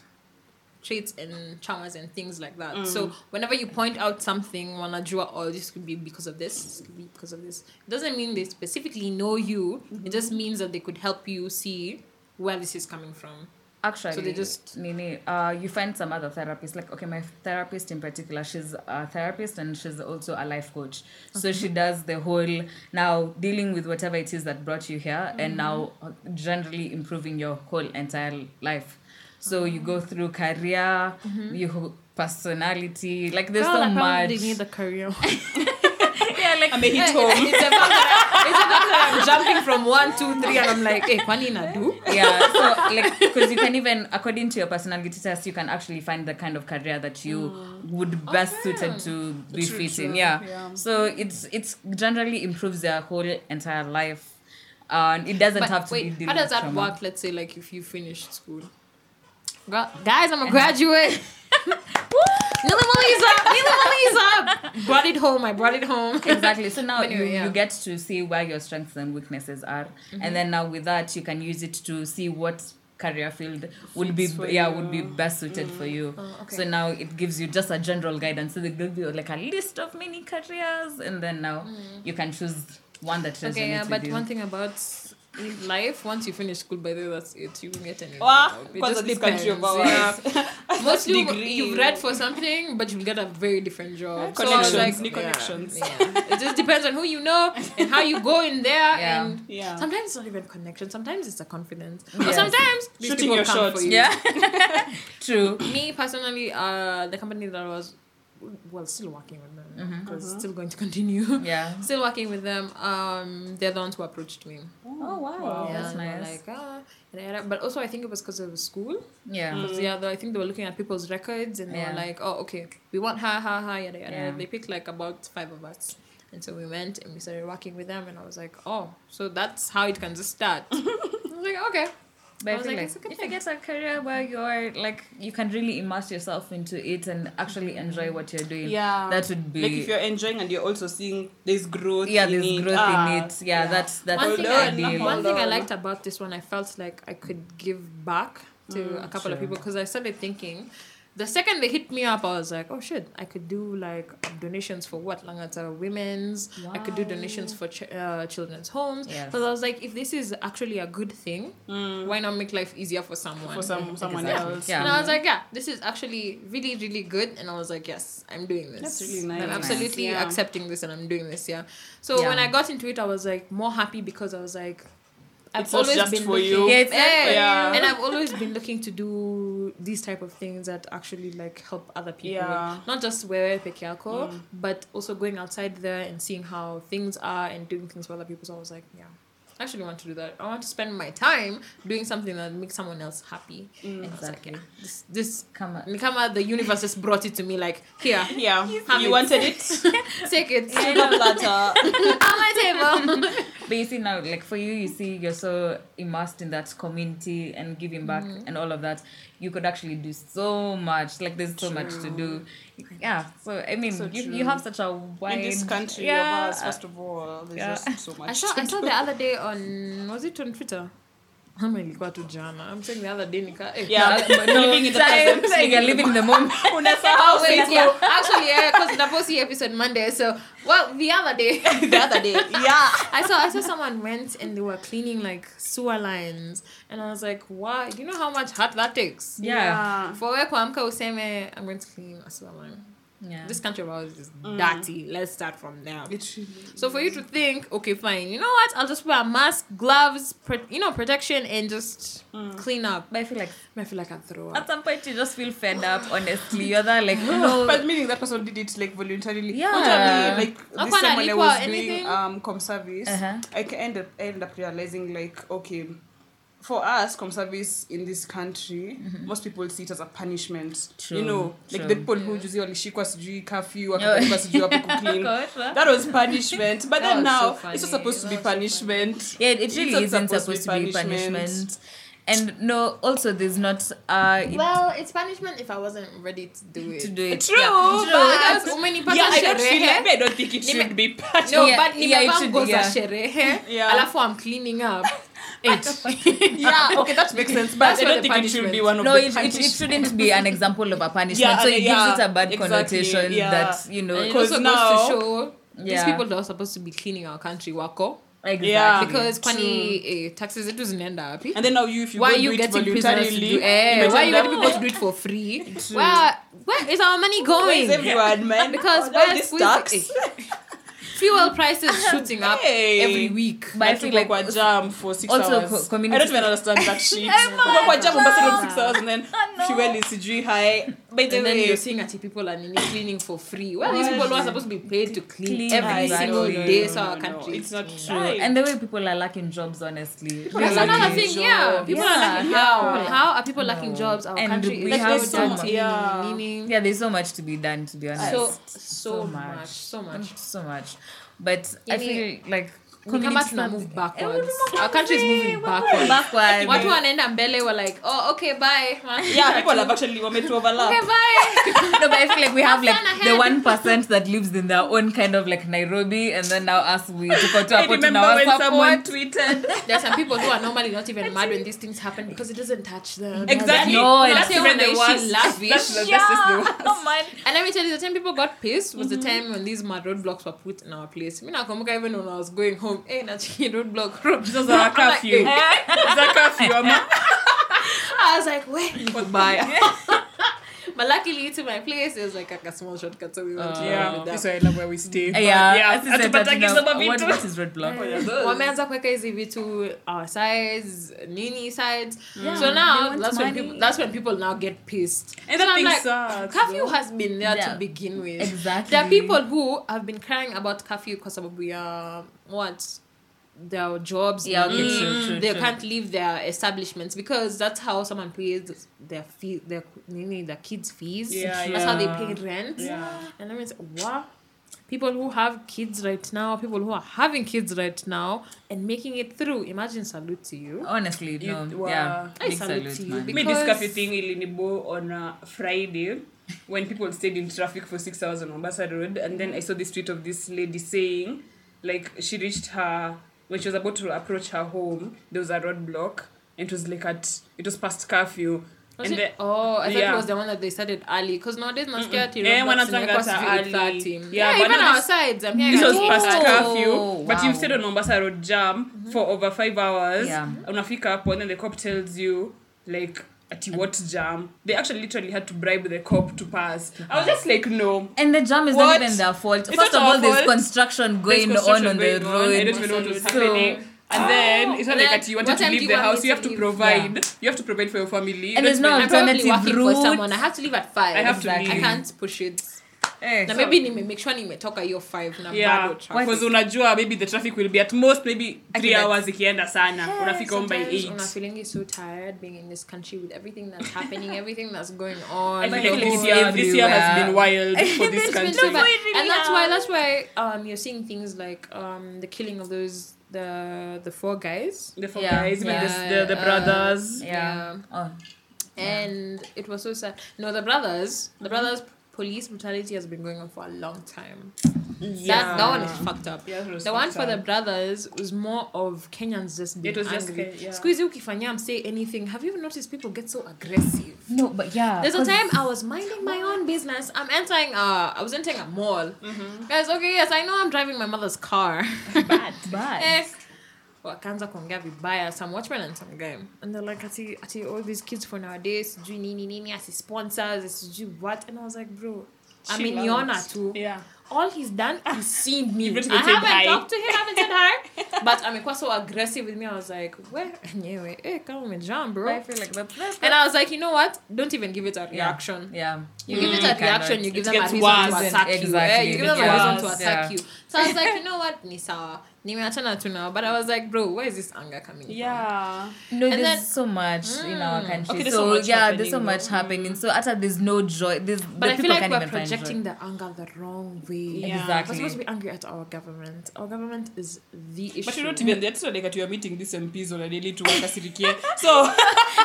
traits and traumas and things like that. So whenever you point out something, wanajua oh this could be because of this, this could be because of this. It doesn't mean they specifically know you. It just means that they could help you see where this is coming from. actually So they just- nini uh you find some other therapists like okay my therapist in particular she's a therapist and she's also a life coach so she does the whole now dealing with whatever it is that brought you here and now uh, generally improving your whole entire life so you go through career mm-hmm. you personality like there's Girl, so I much probably need a career. yeah like I may hit home. it's a fact that, it's a that I'm jumping from one, two, three, and I'm like, hey, kwani do? yeah so like because you can even according to your personality test you can actually find the kind of career that you mm. would best suited to be True, fit in true. yeah. Yeah. so it's it's generally improves their whole entire life and it doesn't But have to wait, dealing how does that trauma. work? Let's say like if you finished school. Gu- Guys, I'm a graduate. Nila Melisa, Nila Melisa. Brought it home. I brought it home. exactly so now anyway, you, yeah. you get to see where your strengths and weaknesses are and mm-hmm. then now with that you can use it to see what career field would be Fits for yeah you. would be best suited for mm-hmm. you Oh, okay. so now it gives you just a general guidance so they give you like a list of many careers and then now mm. you can choose one that resonates Okay, yeah, with but you one thing about life, once you finish school, by the way, that's it. You won't get any. Wah, job. It because of this country of depends, ours. yeah. Mostly you- degree. you've read for something, but you'll get a very different job. So I was Connections, like, new yeah, connections. Yeah, It just depends on who you know and how you go in there. Yeah. And Yeah. sometimes it's not even connection. Sometimes it's a confidence. Or sometimes these Shooting people your come shot. for you. yeah true Me personally, uh, the company that I was, well, still working with them because still going to continue. yeah Still working with them. Um, they're the ones who approached me. oh wow, Wow. that's nice Like, ah, yada, yada. but also I think it was because of the school. yeah 'Cause, yeah, they- I think they were looking at people's records and they Yeah. were like, oh, okay, we want her, her, her, yada, yada. Yeah. They picked like about five of us. And so we went and we started working with them, and I was like, oh, so that's how it can just start. I was like, okay. But I I was like, like, it's a good if you thing. get a career where you're like you can really immerse yourself into it and actually enjoy what you're doing, Yeah. that would be Like if you're enjoying and you're also seeing there's growth. yeah, in there's it. growth Ah, in it. Yeah, that's that's one thing, I, one thing I liked about this one, I felt like I could give back to a couple of people because I started thinking. The second they hit me up, I was like, "Oh shit! I could do like donations for what Langata women's. I could do donations for ch- uh, children's homes. Yes. Because I was like, if this is actually a good thing, why not make life easier for someone? For some someone Exactly. else. Yeah. And I was like, yeah, this is actually really, really good. And I was like, yes, I'm doing this. That's really I'm nice. absolutely Yeah. accepting this and I'm doing this, yeah. So Yeah. when I got into it, I was like more happy because I was like, I've It's always just been for looking, you. Yeah, it's Yeah. not- eh. Yeah. and I've always been looking to do these type of things that actually like help other people. Yeah. Not just where Pekiako, mm. but also going outside there and seeing how things are and doing things for other people. So I was like, yeah. I actually want to do that. I want to spend my time doing something that makes someone else happy. Mm. And I was like, Exactly. yeah, this, this Come on. Mikama, the universe just brought it to me like, here, Yeah. Have you it. wanted it? take it. Silver platter. on my table. But you see now, like for you, you see you're so immersed in that community and giving back Mm-hmm. and all of that. You could actually do so much. Like there's so much to do. Yeah. So I mean, So you, true. you have such a wide In this country yeah, of ours, first of all, there's Yeah. just so much. I saw, to I saw do. the other day on, was it on Twitter? Ama ilikuwa tu jana. I'm saying the other day nika. Eh, Yeah, but living in the present. like you're living the moment. Unasahau Oh wait, yeah. Actually, yeah, because the post episode Monday. So, well, the other day, the other day. Yeah. I saw I saw someone went and they were cleaning like sewer lines, and I was like, "Why? Do you know how much heart that takes?" Yeah. For where kuamka useme, I'm going to clean a sewer line. Yeah. This country of ours is dirty. Let's start from there. So for you to think, okay, fine, you know what? I'll just wear a mask, gloves, pro- you know, protection, and just clean up. But I feel like I feel like I throw up. at some point you just feel fed up. Honestly, you're there like no. But meaning that person did it like voluntarily. Yeah. What I mean, like Hakuwa this time when I analipwa was anything? doing um com service, Uh-huh. I ca- end up end up realizing like okay, for us com service in this country, mm-hmm. most people see it as a punishment. True, you know, true. like the people yeah. who juzi walishikwa sijui kafyu wakapelekwa sijui wapi kuclean. That was punishment, but That then now so it's not supposed to be punishment so. Yeah, it really not isn't supposed supposed, to be to be punishment. punishment. And no, also there's not uh it- Well, it's punishment if I wasn't ready to do it. to do it. True, Yeah. true. But but umenipata yeah, I don't feel like I don't think it should be punishment. No, Yeah, but yeah, it nimevaa should- nguo za yeah. sherehe Yeah. alafu I'm cleaning up. It. yeah, okay, that makes sense. But I don't think it should be one of No, the it, it, it shouldn't be an example of a punishment. Yeah, so it gives it a bad exactly, connotation yeah. that you know And it 'Cause also now- goes to show these people that are supposed to be cleaning our country wako exactly. Yeah. because kwani eh, taxes zetu zinaenda wapi And then now you, if you why go are you do it getting prisoners to do eh, why are you end up- getting people to do it for free where, where is our money going is everyone, man? because oh, where this tax? Fuel prices shooting up Hey. every week But I feel like kwa jam for six also hours. co- community- I don't even understand that shit. Kuko kwa jam Mombasa for six hours and then fuel is sijui high. By the and way then you're seeing ati people are nini cleaning for free. Well, these people who are supposed to be paid to clean, Clean, every exactly. single No, no, day, no, so our country no, it's not True. Right. And the way people are lacking jobs, honestly. People That's another thing, yeah. People Yeah. are lacking How? How are people lacking jobs? Our And country we is have so so much- yeah. Yeah, there's so much to be done, to be honest. so so much, so much. so much. But I feel like kama Community tuna service. move backwards. Eh, our country is moving Backwards. backwards. Watu wanaenda mbele were like oh okay bye. Yeah people have actually wame to overlap okay bye. No, but I feel like we have like the ahead. one percent that lives in their own kind of like Nairobi, and then now us we tuko tu I hapo remember tunawa when someone tweeted. There are some people who are normally not even mad when these things happen because it doesn't touch them exactly. No, that's it's even the when worst. she that's, lavish. that's, that's just the worst. Oh man. And let me tell you, the time people got pissed was the mm-hmm. time when these mad roadblocks were put in our place. Me nakumbuka even when I was going home, hey, na chiki roadblock, roadblock. Those are a curfew. Eh. It's a curfew, ama? I was like, wait, goodbye. But luckily, to my place, it was like a small shortcut, so we went to Yeah, with this that. is why I love where we stay. Uh, yeah, yeah. as I said, hatupataki that, hizo you know, what, mavitu. what is roadblock? wameanza kuweka hizi vitu our size nini sides Yeah, so now want that's when people that's when people now get pissed And so I'm like, sucks, curfew though. has been there Yeah. to begin with Exactly. there are people who have been crying about curfew because we are what their jobs Yeah, okay, nini, true, true, they true. can't leave their establishments because that's how someone pays their fee their nini, their kids fees Yeah, that's how they pay rent Yeah. and I mean, what? People who have kids right now, people who are having kids right now and making it through. Imagine salute to you. Honestly, no. You- wow. Yeah. I salute salute, to you man. because- Me, this curfew thing ilinibo on a Friday when people stayed in traffic for six hours on Mombasa Road, and then I saw this tweet of this lady saying, like, she reached her when she was about to approach her home. There was a roadblock, and it was like at it was past curfew, Was and it? the, oh, I thought yeah. it was the one that they started early. Because nowadays, nasikia ati roadblocks wanatanga zimewekwa hata sijui early. 8:30. Yeah, Yeah, but even our this- sides. I'm hearing this was past 8:30. curfew, Oh, but wow. you've stayed on Mombasa Road jam mm-hmm. for over five hours. Yeah. Unafika hapo, and then the cop tells you like. At what jam? They actually literally had to bribe the cop to pass. I was just like, no. And the jam is What? not even their fault. It's First not of all, our there's fault. construction There's going construction on on the going on. I road. don't even know what was So- happening. And then it's not Then like that you wanted what to time do leave you the want me house. to You have to leave? provide. You have to provide for your family. And there's Don't no I'm even- probably Alternative working for route. someone. I have to leave at 5. I have to Exactly. I leave. can't push it. Eh, Na so- maybe nime make sure nimetoka hiyo 5 na Yeah, bado traffic. because unajua maybe the traffic will be at most maybe three that's- hours ikienda sana. Unafika home by Sometimes eight. una feeling so tired being in this country with everything that's happening, everything that's going on. I But feel like this year, this year has been wild for this country. so bad. and that's why that's why um you're seeing things like um the killing of those the the four guys The four Yeah, guys, yeah. the, the, the Uh, brothers. Yeah. Oh. and it was so sad. No, the brothers, the brothers police brutality has been going on for a long time. That that one is fucked up. Yeah, it was the one fucked for the brothers was more of Kenyans just being It was just angry. Ken- yeah. Squeezy ukifanya say anything. Have you ever noticed people get so aggressive? No, but yeah. There's a 'cause- time I was minding my own business. I'm entering uh I was entering a mall. Guys, okay, yes, I know I'm driving my mother's car. Bad. Bad. eh. wakaanza kuongea vibaya some watchman and some guy and they're like ati, ati all these kids for nowadays sijui nini nini asi sponsors sijui what and i was like bro ameniona tu Yeah. all he's done is seen me i haven't hi. talked to him haven't said hi but amekuwa so aggressive with me i was like we enyewe eh kama umejam bro I feel like that's, that's and i was like you know what don't even give it a reaction Yeah. you give it Mm, a cannot. reaction, you give them a reason to attack you. Eh? You give them a reason to attack yeah. you. So I was like, you know what, ni sawa. Nimeachana tu now. But I was like, bro, where is this anger coming Yeah. No, And there's then- so much in our mm. country. Okay, so, so yeah, there's so much though. happening. So after there's no joy. There's from? the But I feel people like can't we're even find projecting the anger the wrong way. Yeah. Exactly. We're supposed to be angry at our government. Our government is the issue. But you're not even there. It's not like that you are meeting these MPs on a daily to wakasirikie. So,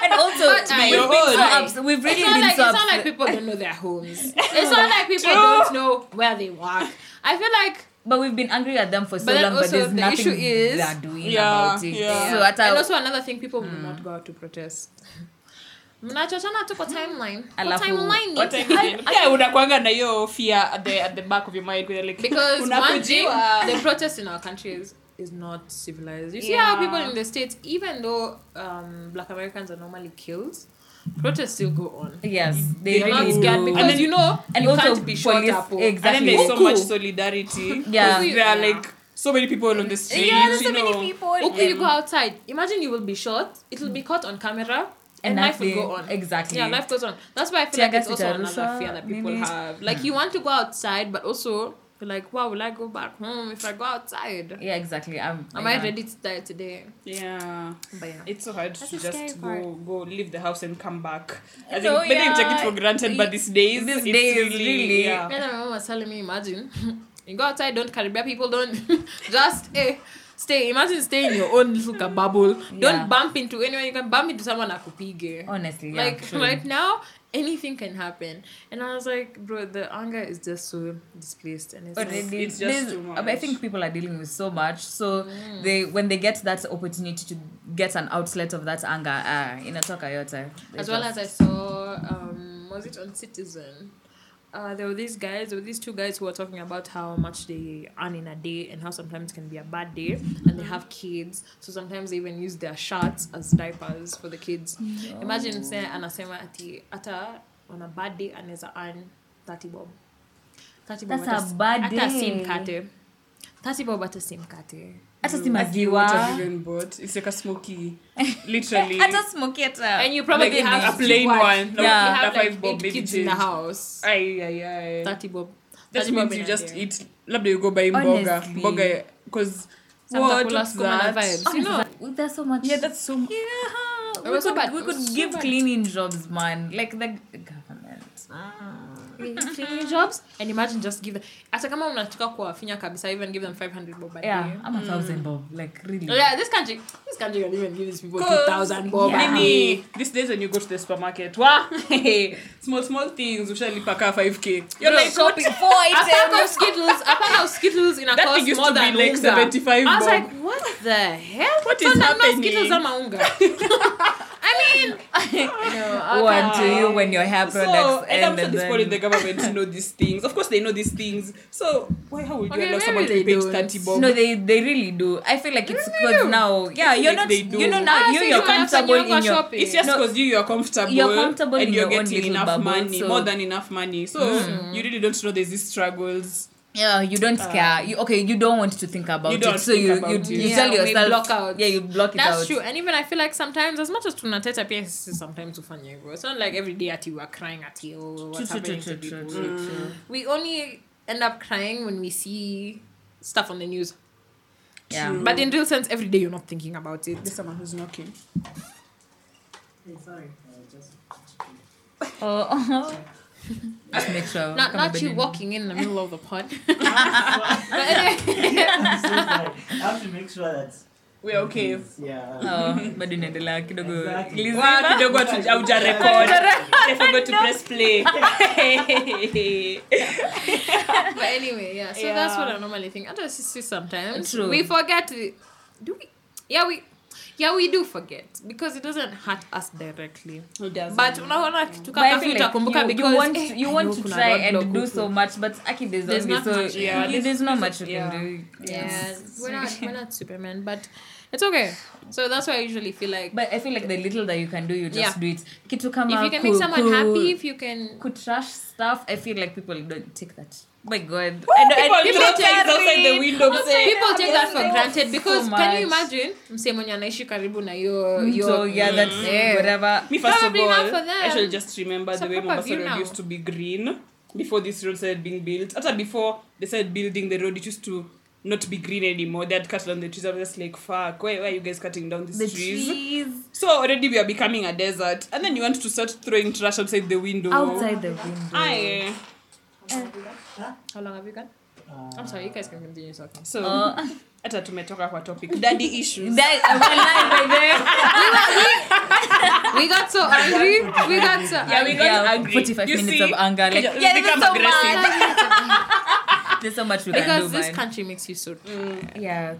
and also But I- we've been so I- ups- we've really it's not been like so it's not like people don't know their homes. It's not like people don't know where they work. I feel like But we've been angry at them for so But long, but there's the nothing issue is- they're doing Yeah, about it. yeah. So at and a, also another thing people will not go out to protest mnachochana tu kwa timeline Kwa Alafu, timeline what ni- time again? Yeah, unakwanga na hiyo fear at the, at the back of your mind. Like, because one thing the protest in our country is, is not civilized you see Yeah. how people in the states even though um, black americans are normally killed protests still go on yes, they they're really not scared do. because And then- you know and you also can't be shot police- up oh. exactly. And then there's so much solidarity. Yeah. Because There are Yeah. like so many people on the street. yeah, there's you so many know. people. Okay, you go outside. Imagine you will be shot. It will be caught on camera, and, And life will go on. exactly. Yeah, life goes on. That's why I feel Tear like it's also another fear that people nini. have. Like you want to go outside, but also you're like, wow, will I go back home if I go outside? Yeah, exactly. I'm, Am I ready to die today? Yeah. But yeah. It's so hard That's to just go go leave the house and come back. I No, think maybe you take it for granted, but these days, These it's days, really, really. yeah. Then my mom was telling me, imagine you go outside, don't caribbean people, don't just eh. stay imagine stay in your own little bubble Yeah. don't bump into anyone you can bump into someone akupige Honestly, yeah, like true. right now anything can happen and i was like bro the anger is just so displaced and it's like, It's just too I think people are dealing with so much. So they when they get that opportunity to get an outlet of that anger, ah, inatoka yote. as well as I saw, um, was it on Citizen? Uh, there were these guys, there were these two guys who were talking about how much they earn in a day and how sometimes it can be a bad day and they have kids. So sometimes they even use their shirts as diapers for the kids. Imagine say anasema ati ata on a bad day anaweza earn 30 bob. 30 bob. That's hata- a bad hata si day. mkate. 30 bob hata si mkate. hata si maziwahata smoki hata labda you go buy mboga. Mboga because what that? You know? there's so much. Yeah that's so much yeah, we, could, so we could so give bad. cleaning jobs man. Like the government. Ah cleaning jobs. And imagine just give them hata kama unataka kuwafinya kabisa even give them 500 bob a yeah i'm a thousand bob like really. Yeah, this country, this country can even give these people 2,000 bob Yeah. Nini, these days when you go to the supermarket, wa small small things, ushalipa ka 5k. You're no, like, shopping four A pack of Skittles, a pack of Skittles in a That cost thing used more to be like 75 bob I was like, what the hell? What So is happening? Skittles ama unga. I mean, no, one to you when your hair so, products and I'm end sure and these people in the then government know these things. Of course, they know these things. So, why, how would you Okay, allow someone to they be paid 30 bob? no they they really do i feel like it's because now yeah you're like not they do. you know now Ah, you so you're you comfortable you're in your shopping. It's just No. because you you're comfortable, You're comfortable and in you're your getting enough bubble, money, so- more than enough money. So you really don't know there's these struggles. Yeah you don't care you okay you don't want to think about You don't it so think you about you, it. you Yeah, tell we yourself block out. yeah you block it That's out true. And even I feel like sometimes, as much as tunateta pia sisi sometimes ufanye hivyo. It's not like every day ati we are crying at you. True, What's true, happening true, to true, people. true, true, true. We only end up crying when we see stuff on the news. yeah True. But in real sense, every day you're not thinking about it. There's someone who's knocking. Hey, sorry. Uh, just oh just make sure Not kama not you bedeni. walking in the middle of the pod. I'm so sorry. I have to make sure that We're okay. it's- yeah. oh bado inaendelea kidogo Exactly. Lizima. Wow, kidogo hatu- hauja record. I forgot to press play. but anyway, yeah. So that's what I normally think. I just see sometimes True. we forget. the- Do we? Yeah, we. Yeah, we do forget because it doesn't hurt us directly. It doesn't. But unaona kitu But I kaka feel vile like utakumbuka you, because you want eh, you want to try and do huku. so much, but Aki there's, There's only not so much, yeah, there's, there's- not much you yeah. can do. Yeah, we're not we're not Superman, but it's okay. So that's why I usually feel like But I feel like the little that you can do, you just Yeah. do it. Kitu kama if you can ku- make someone ku- happy, if you can Could trash stuff. I feel like people don't take that. My God, People throw things carry- outside the window. No, say, people take that for granted because can you imagine mse mwenye anaishi karibu na your So yeah, that's Yeah. whatever. Me first Probably of not all, for them. I should just remember so a the way Mombasa Road used to be green before this road started being built. After before they started building the road, it used to not be green anymore. They had cut down the trees. I was just like, fuck, why, why are you guys cutting down these The trees? trees So already we are becoming a desert, and then you want to start throwing trash outside the window. outside the window. Aye. How long have you gone? Uh, I'm sorry, you guys can continue talking. So Oh. hata tumetoka kwa topic daddy issues. That I went live right there. We got so angry. We got so Yeah, we got Yeah, angry. 45 You minutes see? of anger. Like, yeah, this is so aggressive. much. There's so much we can do, this man. country makes you so. yeah.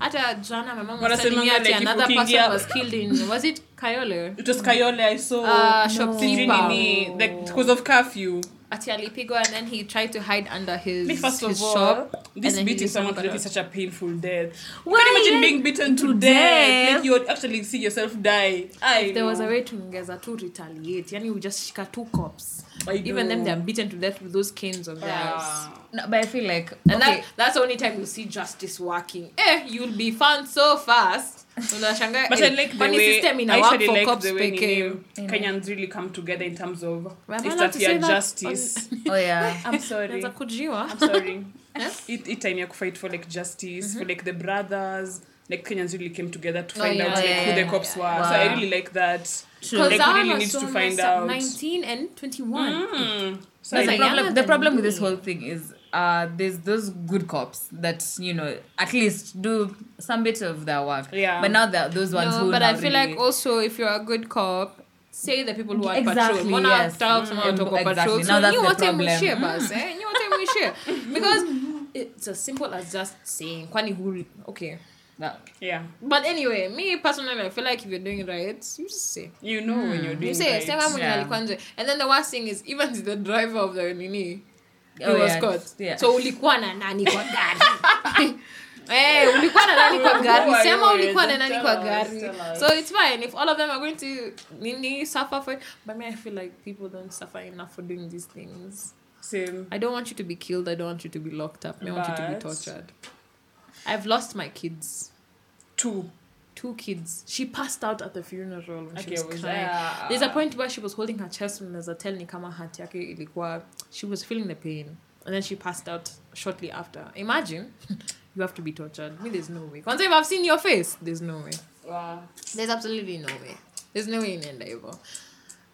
Hata jana my mom was telling me ati like another person was killed in was it Kayole? It was Kayole I saw. Uh, no. shopkeeper. nini, like because of curfew. Ati alipigwa and then he tried to hide under his, Me, first his of all, shop. this and then he beating someone to got death is such a painful death. Why? Can you imagine being beaten to, To death? death? Like you would actually see yourself die. I There was a way to ongeza to retaliate. Yani we just shika two cops. Even them they are beaten to death with those canes of theirs. Ah. No, but I feel like And okay. that, that's the only time you see justice working. Eh, you'll be found so fast. Unashangaa, But eh, I like the kwani way system I work for like cops the way nini, Kenyans really come together in terms of Am I allowed to say Africa that justice. oh yeah. I'm sorry. Naweza kujiwa. I'm sorry. Yes? it, it time ya fight for like justice for like the brothers like Kenyans really came together to Oh, find yeah, out like yeah, who the cops were so I Wow. really like that True. like we really need to find out 19 and 21. Mm. So That's Like the younger problem. The than problem with this whole thing is uh, there's those good cops that you know at least do some bit of their work. Yeah. But now there are those ones No, who. but I feel really- like also if you're a good cop, say the people who are Exactly, patrol. Mona yes. talks Mm, about mm, exactly. patrol. Now So that's you the want to problem. share, Mm. bus, eh? You want to share because it's as simple as just saying, "Kwani who?" Okay. that- Yeah. But anyway, me personally, I feel like if you're doing it right, you just say. You know when you're doing You say, right. sema Yeah. And then the worst thing is, even the driver of the nini, he Oh, yeah. Scott. Yeah. So ulikuwa na nani kwa gari? Hey, ulikuwa na nani kwa gari? Sema ulikuwa na nani kwa gari? So it's fine if all of them are going to nini suffer for it. But me, I feel like people don't suffer enough for doing these things. Same. I don't want you to be killed. I don't want you to be locked up. I want you to be tortured. I've lost my kids. Two. Two kids. She passed out at the funeral when she Okay, was was crying. there- uh, There's a point where she was holding her chest and there's a tell ni kama yake ilikuwa she was feeling the pain and then she passed out shortly after. Imagine you have to be tortured. Me, there's no way. Kwanza if I've seen your face, there's no way. Wow. There's absolutely no way. There's no way in endeavor.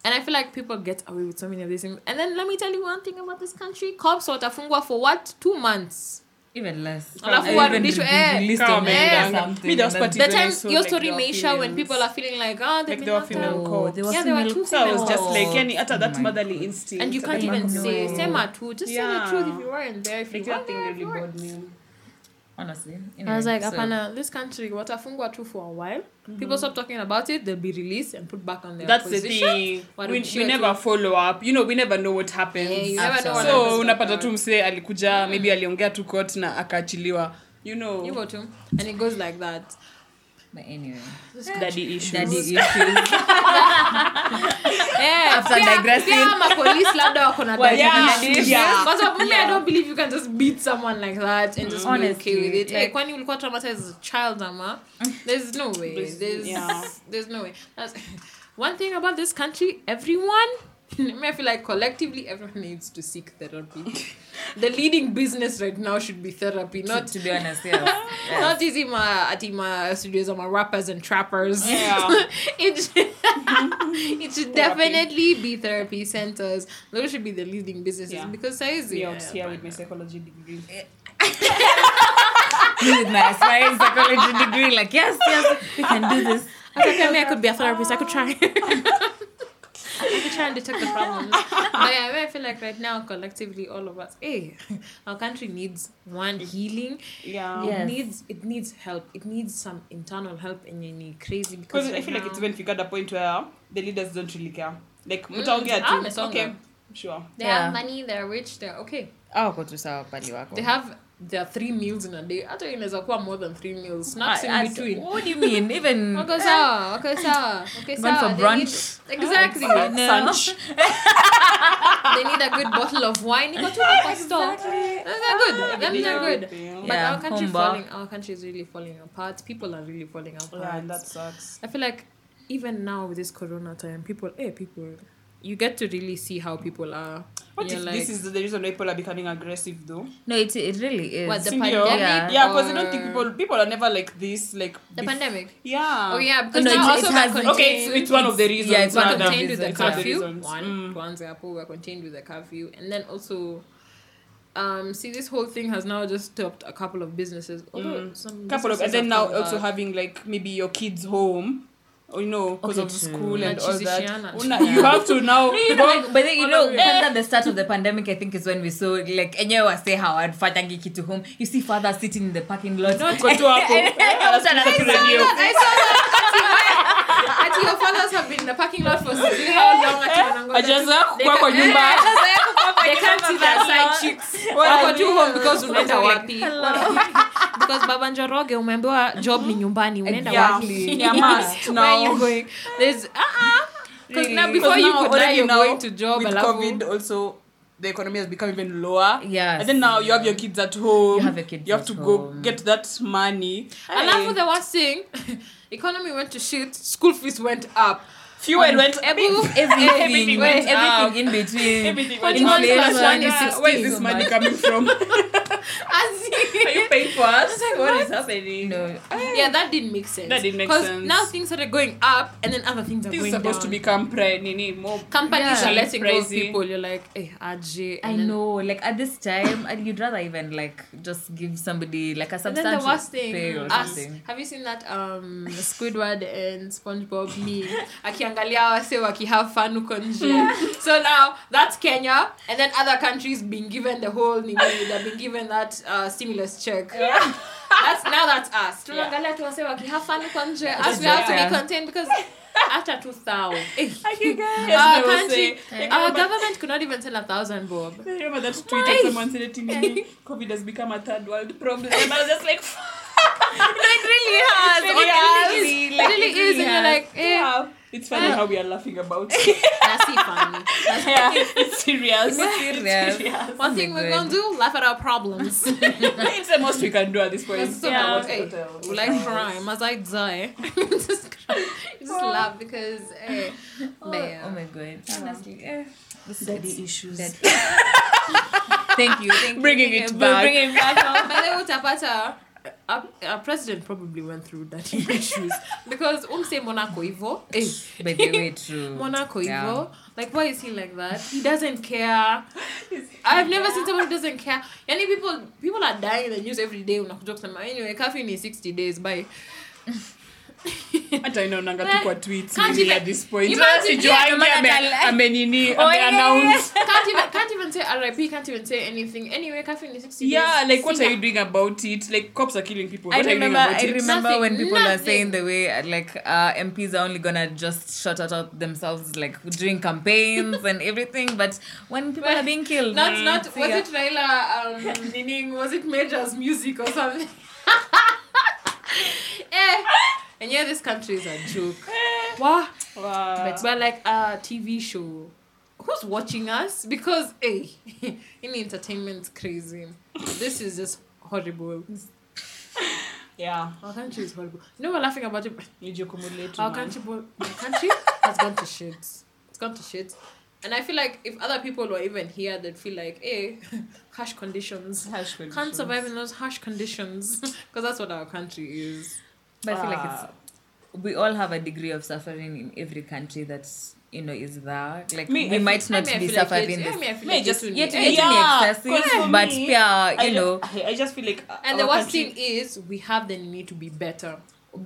And I feel like people get away with so many of these things. And then let me tell you one thing about this country. Cops watafungwa for what? Two months. Even less. Alafu Even warudishwe, be eh, released kama on bail or wameenda. something, Me, there was and then- party- The When I time saw, your like, story the Meisha when females. people are feeling like, oh, they've Like been they were locked female up. Oh, there were Yeah, there were female two cops. So I was just female like, cops. yani, hata Oh that my motherly instinct. And you at can't the even back of say my- sema tu. Just say the truth Yeah. if you weren't there. If you Like that weren't thing there, if really you weren't. Honestly. I was like, so- Apana, this country, watafungwa too for a while. People stop talking about it, they'll be released and put back on their That's the thing. What We, we never to... follow up. You know, we never know what happens. Yeah, you never know what so unapata tu msee alikuja maybe aliongea tu court na akaachiliwa you know You go to, and it goes like that. But anyway, daddy issues daddy issues. Eh, After pia- digressing. pia mapolisi labda wako na Well, daddy yeah, issues. yeah. Kwa sababu me, I don't believe you can just beat someone like that and just be okay with it. Like- kwani ulikuwa traumatized as a child ama? There's no way. There's- There's yeah. there's no way. That's one thing about this country, everyone I feel like collectively everyone needs to seek therapy. the leading business right now should be therapy, Not not to be honest, yes. yes. not easy ma ati ma studios of my rappers and trappers. Yeah. it should, it should definitely be therapy centers. Those should be the leading businesses Yeah. because size me yeah, out here with my psychology degree Me with my aspiring psychology degree, like yes, yes, we can do this. I was like, I mean, I could be a therapist. I could try. I could try and detect the problems. But yeah, I mean, I feel like right now, collectively, all of us, hey, our country needs one healing. yeah Yes. It needs it needs help. It needs some internal help and you need crazy because because I right feel like now- it's even figured a point where the leaders don't really care like mtaongea ah, tu mesonga. okay sure they Yeah. have money, they're rich, they're okay. Oh, go to sawa pali wako. They have their three meals in a day. Hata inaweza kuwa more than three meals. Ah, Snacks in I- I- between. What do you mean? Even Okay, sawa. Okay, sawa. Okay, Going sawa. for brunch? need- exactly. Oh, no. Sunch. they need a good bottle of wine. You got to the store. They're good. Them they're good. But our country home bar. falling. Our country is really falling apart. People are really falling apart. yeah that sucks I feel like even now with this Corona time, people, hey, people, you get to really see how people are. What You're if like, this is the reason why people are becoming aggressive though No, it it really is. what the Sindio? pandemic? Yeah. yeah because I don't think people people are never like this like The bef- pandemic. yeah Oh yeah, because No, now it- also it we're has- contained. okay it's, it's one of the reasons yeah, it's one we're of the contained with the It's one of the curfew. reasons. One, Mm. one example, we're contained with the curfew, and then also, um, see, this whole thing has now just stopped a couple of businesses. Although Mm. some couple of and then now also back. having like maybe your kids home or you know because Okay, of school and all that. Una, you have to now You know, like, but then you know, Eh. the start of the pandemic, I think is when we saw like enyewe wase hawafanyangi kitu home. You see father sitting in the parking lot. uko tu hapo anasikiza tu radio. I saw that. Ati your fathers have been in the parking lot for see how long? Ati wanangoja Hajazoea tu- kukua kwa nyumba They can't see their side chicks. Wako tu home because unaenda wapi? Because Baba Njoroge umeambiwa job ni nyumbani, unaenda Yeah. wapi? Yeah, must Where now. you going? There's. Because now before you could die, you're now, going to job. with covid also the economy has become even lower Yes. and then now you have your kids at home You have your kids you have to home. go get that money Alafu Hey. the worst thing, economy went to shit, school fees went up. Fuel um, went Ebu, everything, Everything went everything up. in between. everything What went do you up. want plus Inflation. is Yeah, where is this money coming from As are you paying for us. like, what what? is happening? no ah. Yeah, that didn't make sense. That didn't make 'Cause sense. now things started going up, and then other things are This is going supposed down. to become pre nini more. Companies Yeah. are letting go of people. You're like, eh, hey, AJ. I know, like at this time, you'd rather even like just give somebody like a substantial And then the worst thing, pay or us, something. have you seen that um Squidward and SpongeBob meme? Akiangalia wase wakihave fun huko nje. So now that's Kenya, and then other countries being given the whole nini, they've been given that uh, stimulus check. That's now that's us. Tunaangalia tu wase wakihave fun huko nje. as we have to be contained because after 2000, eh, our country, our government could not even sell a thousand bob. I remember that tweet that someone said it to me. COVID has become a third world problem. And I was just like, it really has. It really honestly, It like, really is, and you're like, eh, wow. It's funny Uh, how we are laughing about it. that's funny. yeah, it's serious. Serious. serious. One thing Oh we're gonna do, laugh at our problems. it's the most we can do at this point. Let's talk Yeah. about hey, we like crime as I die. just, cry. just laugh because hey, Oh, but oh my god. Honestly, eh. Daddy issues. That- thank you. Thank. Bringing Thank it back. Bringing it back. But then utapata our, our president probably went through that issues because umse Monaco Ivo. Hey. By the way, true. Monaco Yeah. Ivo. Like why is he like that? He doesn't care. I've never seen someone who doesn't care. Any people people are dying in the news every day anyway curfew ni 60 days bye. Hata inaonanga tu kwa tweets Can't at this point Imagine, sijuangi yeah, ame- yeah. amenini ameannounce can't even can't even say RIP, can't even say anything. Anyway, curfew ni 60 yeah days. like what are you doing about it like cops are killing people I remember, are you doing about it remember Nothing, when people are saying the way uh, like uh, MPs are only gonna just shout out, themselves like during campaigns and everything, but when people are being killed, Not mm, not was ya. it Raila um meaning was it Major's music or something? eh. And yeah, this country is a joke. Eh. What? Wow. But, but like a TV show. Who's watching us? Because hey, in entertainment's crazy. This is just horrible. yeah Our country is horrible. You know we're laughing about it. ni jukumu letu Our country, our country has gone to shit. It's gone to shit. And I feel like if other people were even here, they'd feel like, hey, harsh conditions. Harsh conditions. Can't survive in those harsh conditions. Because that's what our country is. But I feel like it's we all have a degree of suffering in every country that's you know is there. Like Me, we I might I not mean, be feel like suffering this. I mean, I feel like just- it's Yet Yeah, yeah, 'cause excessive, but me, yeah, I you know, I, I just feel like uh, And the worst country- thing is, we have the need to be better.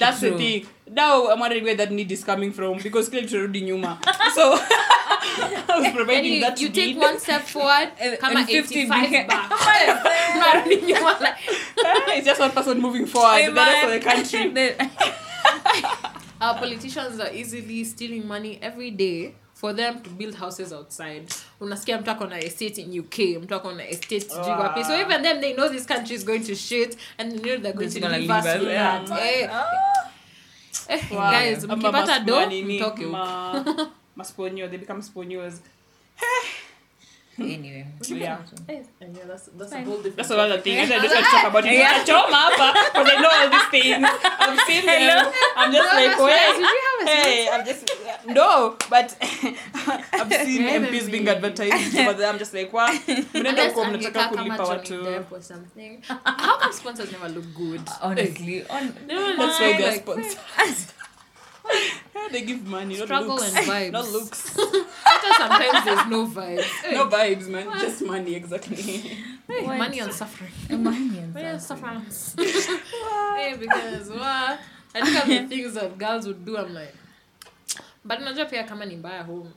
that's the thing now i'm wondering where that need is coming from because clearly turudi nyuma so i was providing you, that you take one step forward, And- come and 85 back. You are like, it's just one person moving forward Hey, the rest of the country Our politicians are easily stealing money every day for them to build houses outside. Unasikia mtu ako na estate in UK, mtu ako na estate wow. wapi. So even them, they know this country is going to shit and they know they're going Just to leave us with yeah. that. Eh, eh, Wow. guys, mkipata do, mtoke huko. Ma- they become sponios anyway, yeah yeah, that's, that's a whole different that's another thing I don't want to talk about it Yeah. Choma hapa because I know all these things I've seen them I'm just No, like that's nice. yeah Did you have a Hey, I'm just no, but I've seen MPs being advertised, but I'm just like, wow, mnaenda huko mnataka kulipa watu. Depp or something. How come sponsors never look good? honestly, on No, That's why they're sponsors. they give money, not Struggle looks. and vibes. Not looks. After sometimes there's no vibes. no vibes, man. Just money, exactly. Hey, What? money and suffering. money and Money suffering. suffering. hey, because what? I look at the things that girls would do. I'm like, but unajua pia kama ni mbaya home.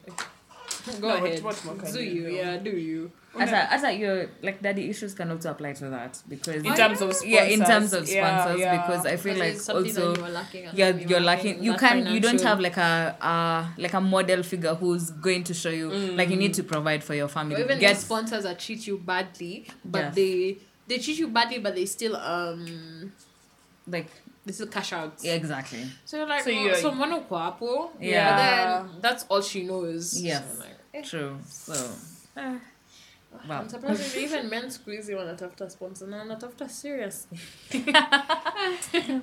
Go No, ahead. what more can do you you? do? Yeah, do you? Asa, asa your like daddy issues can also apply to that because In terms of yeah, in terms of sponsors, yeah, yeah. because I feel Because like it's something that also you are lacking and yeah something you're lacking you can't you don't have like a uh like a model figure who's going to show you like you need to provide for your family or even Get- the sponsors that treat you badly, but Yes. they they treat you badly, but they still um like they still cash out. yeah, exactly So you're like, So so, you're- so mbona uko hapo? Yeah. But then that's all she knows. Yes. So like. True so wow I'm surprised even men squeezy wanatafuta sponsor na wanatafuta seriously.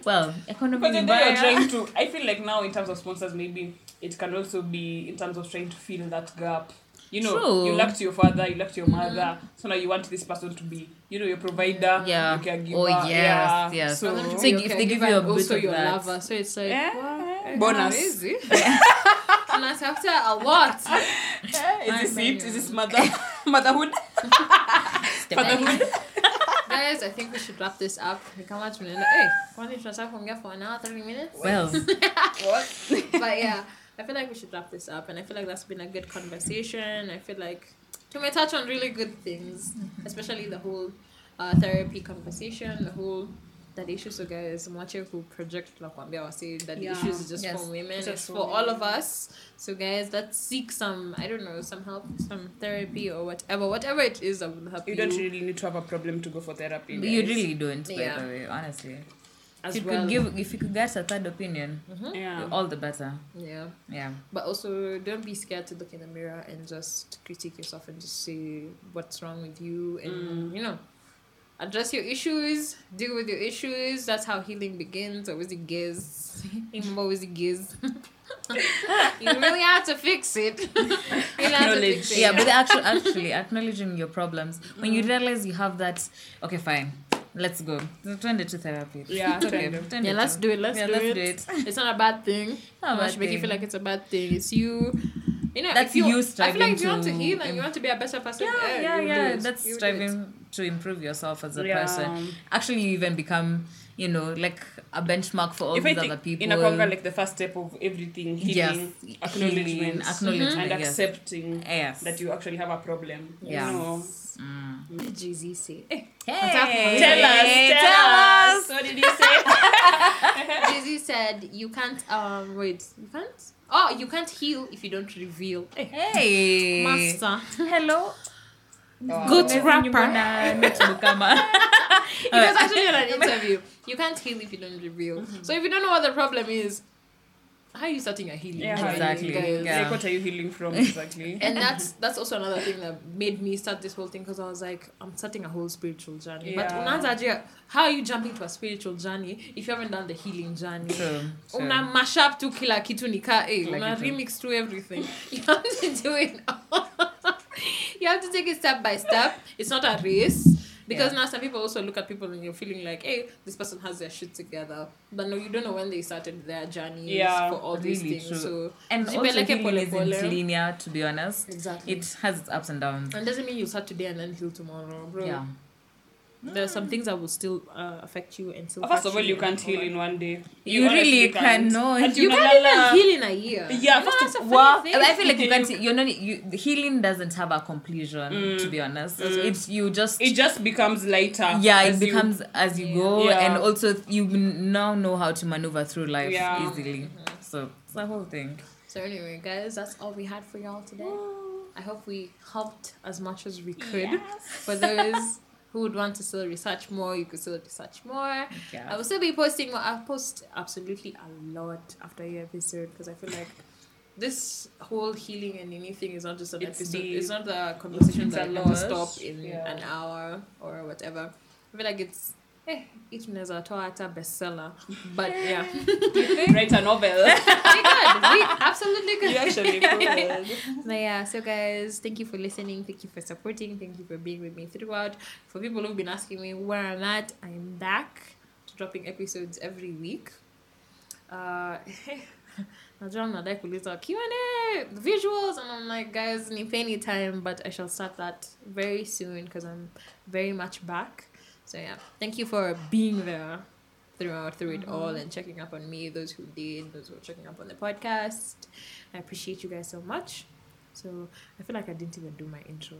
well economy But then you're mbaya. trying to. I feel like now, in terms of sponsors, maybe it can also be in terms of trying to fill that gap. you know True. you lacked your father you lacked your mother so now you want this person to be you know your provider Yeah. your caregiver Oh, yes, yeah. yes. so For them to So if they give you a bit also of your that- lover, so it's like Yeah. wow, Bonus. crazy. and that's after a lot. Is this it? is this mother motherhood? Fatherhood? Guys, I think we should wrap this up. We come out to an Hey, kwani tunataka kuongea for an hour, 30 minutes? Well, what? But yeah, I feel like we should wrap this up, and I feel like that's been a good conversation. I feel like to me touch on really good things, especially the whole uh, therapy conversation, the whole that issues. So guys, mwache who project la kuambia wasi that Yeah. issues is just Yes. for women. It's It's, for for all of us. So guys, let's seek some I don't know some help, some therapy or whatever, whatever it is that will help you. you don't really need to have a problem to go for therapy you really don't, by Yeah. the way, honestly. as if you well. could give, if you could get a third opinion, mm-hmm. yeah all the better. yeah. Yeah. But also, don't be scared to look in the mirror and just critique yourself and just see what's wrong with you and, mm. you know, address your issues, deal with your issues. That's how healing begins. Always it gives. Always it gives. you really have to fix it. you really have to Acknowledge. fix it. yeah, but actually, actually acknowledging your problems when you mm. realize you have that. Okay, fine. Let's go. Turn it to therapy. Yeah, It's okay. turn it. Turn yeah, it let's do it. Let's, yeah, do, let's it. do it. It's not a bad thing. Not a bad much make you feel like it's a bad thing. It's you. You know, That's you, you I feel like striving if you want to heal and im- you want to be a better person, Yeah, yeah, do yeah. That's You will do it. striving to improve yourself as a Yeah. person. Actually, you even become, you know, like a benchmark for all if these other people. in a conga like the first step of everything healing Yes, acknowledgement acknowledgement, and yes. accepting yes. that you actually have a problem Yeah. you know Mm. What did Jay Z say? Hey, tell us tell us what did you say Jay Z said, "You can't. Um, wait, you can't. Oh, you can't heal if you don't reveal." Hey. master, Hello. good Messing rapper. you bana, Bukama. He was actually in an interview. You can't heal if you don't reveal. So if you don't know what the problem is, how are you starting your healing? Yeah, journey, exactly. guys? Yeah. like what are you healing from exactly And that's that's also another thing that made me start this whole thing because I was like, I'm starting a whole spiritual journey. Yeah. but aje, how are you jumping to a spiritual journey if you haven't done the healing journey? True. true. una mash up to kila kitu nika eh, like una remix to everything you have to do it you have to take it step by step it's not a race because Yeah. now some people also look at people and you're feeling like hey this person has their shit together but no you don't know when they started their journey Yeah, for all these really things true. so And also Jipeleke healing isn't linear, to be honest. exactly It has its ups and downs. and doesn't mean you start today and then heal tomorrow bro Yeah. There are some things that will still uh, affect you and still first of all you can't heal in one day You really honestly can't. cannot. You can't la, la. even heal in a year Yeah, You know, first that's of- a well. I feel like you can't. You're not. You the healing doesn't have a conclusion. To be mm. honest, mm. it's you just. it just becomes lighter yeah, it as you- becomes as you go, Yeah. and also you now know how to maneuver through life Yeah. easily. Mm-hmm. So it's the whole thing. So anyway, guys, that's all we had for y'all today. I hope we helped as much as we could. For those who would want to still research more, you could still research more. Yeah. I will still be posting more. I'll post absolutely a lot after your episode because I feel like this whole healing and anything is not just an It's episode. deep. It's not a conversation that can stop in Yeah. an hour or whatever. I feel like it's eh, each mnaweza toa hata bestseller. But yeah. write a novel we could. We absolutely could. you actually could But yeah, so guys, thank you for listening. Thank you for supporting. Thank you for being with me throughout. For people who've been asking me where I'm at, I'm back to dropping episodes every week. Uh, najua mnadai kuuliza Q&A, visuals, and I'm like, guys, nipe any time, but I shall start that very soon because I'm very much back. So yeah, thank you for being there throughout through it all mm-hmm. and checking up on me, those who did, those who were checking up on the podcast. I appreciate you guys so much. So I feel like I didn't even do my intro.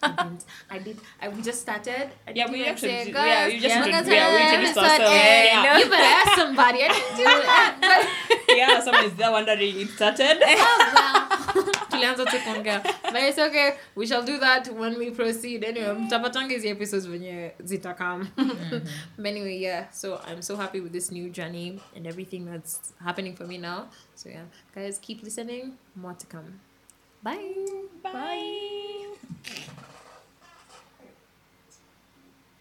I didn't. I did. I, we just started. I Yeah, we actually say, did- yeah, you just intro- gonna yeah, we introduced ourselves, yeah. You better ask somebody. I didn't do that. yeah someone is there wondering if it started oh, tulianza tu kuongea. But it's okay. We shall do that when we proceed. Anyway mtapatanga hizi episodes venye zitakam. Mm-hmm. But anyway yeah. So i'm so happy with this new journey and everything that's happening for me now. So yeah. Guys keep listening. More to come. Bye. Bye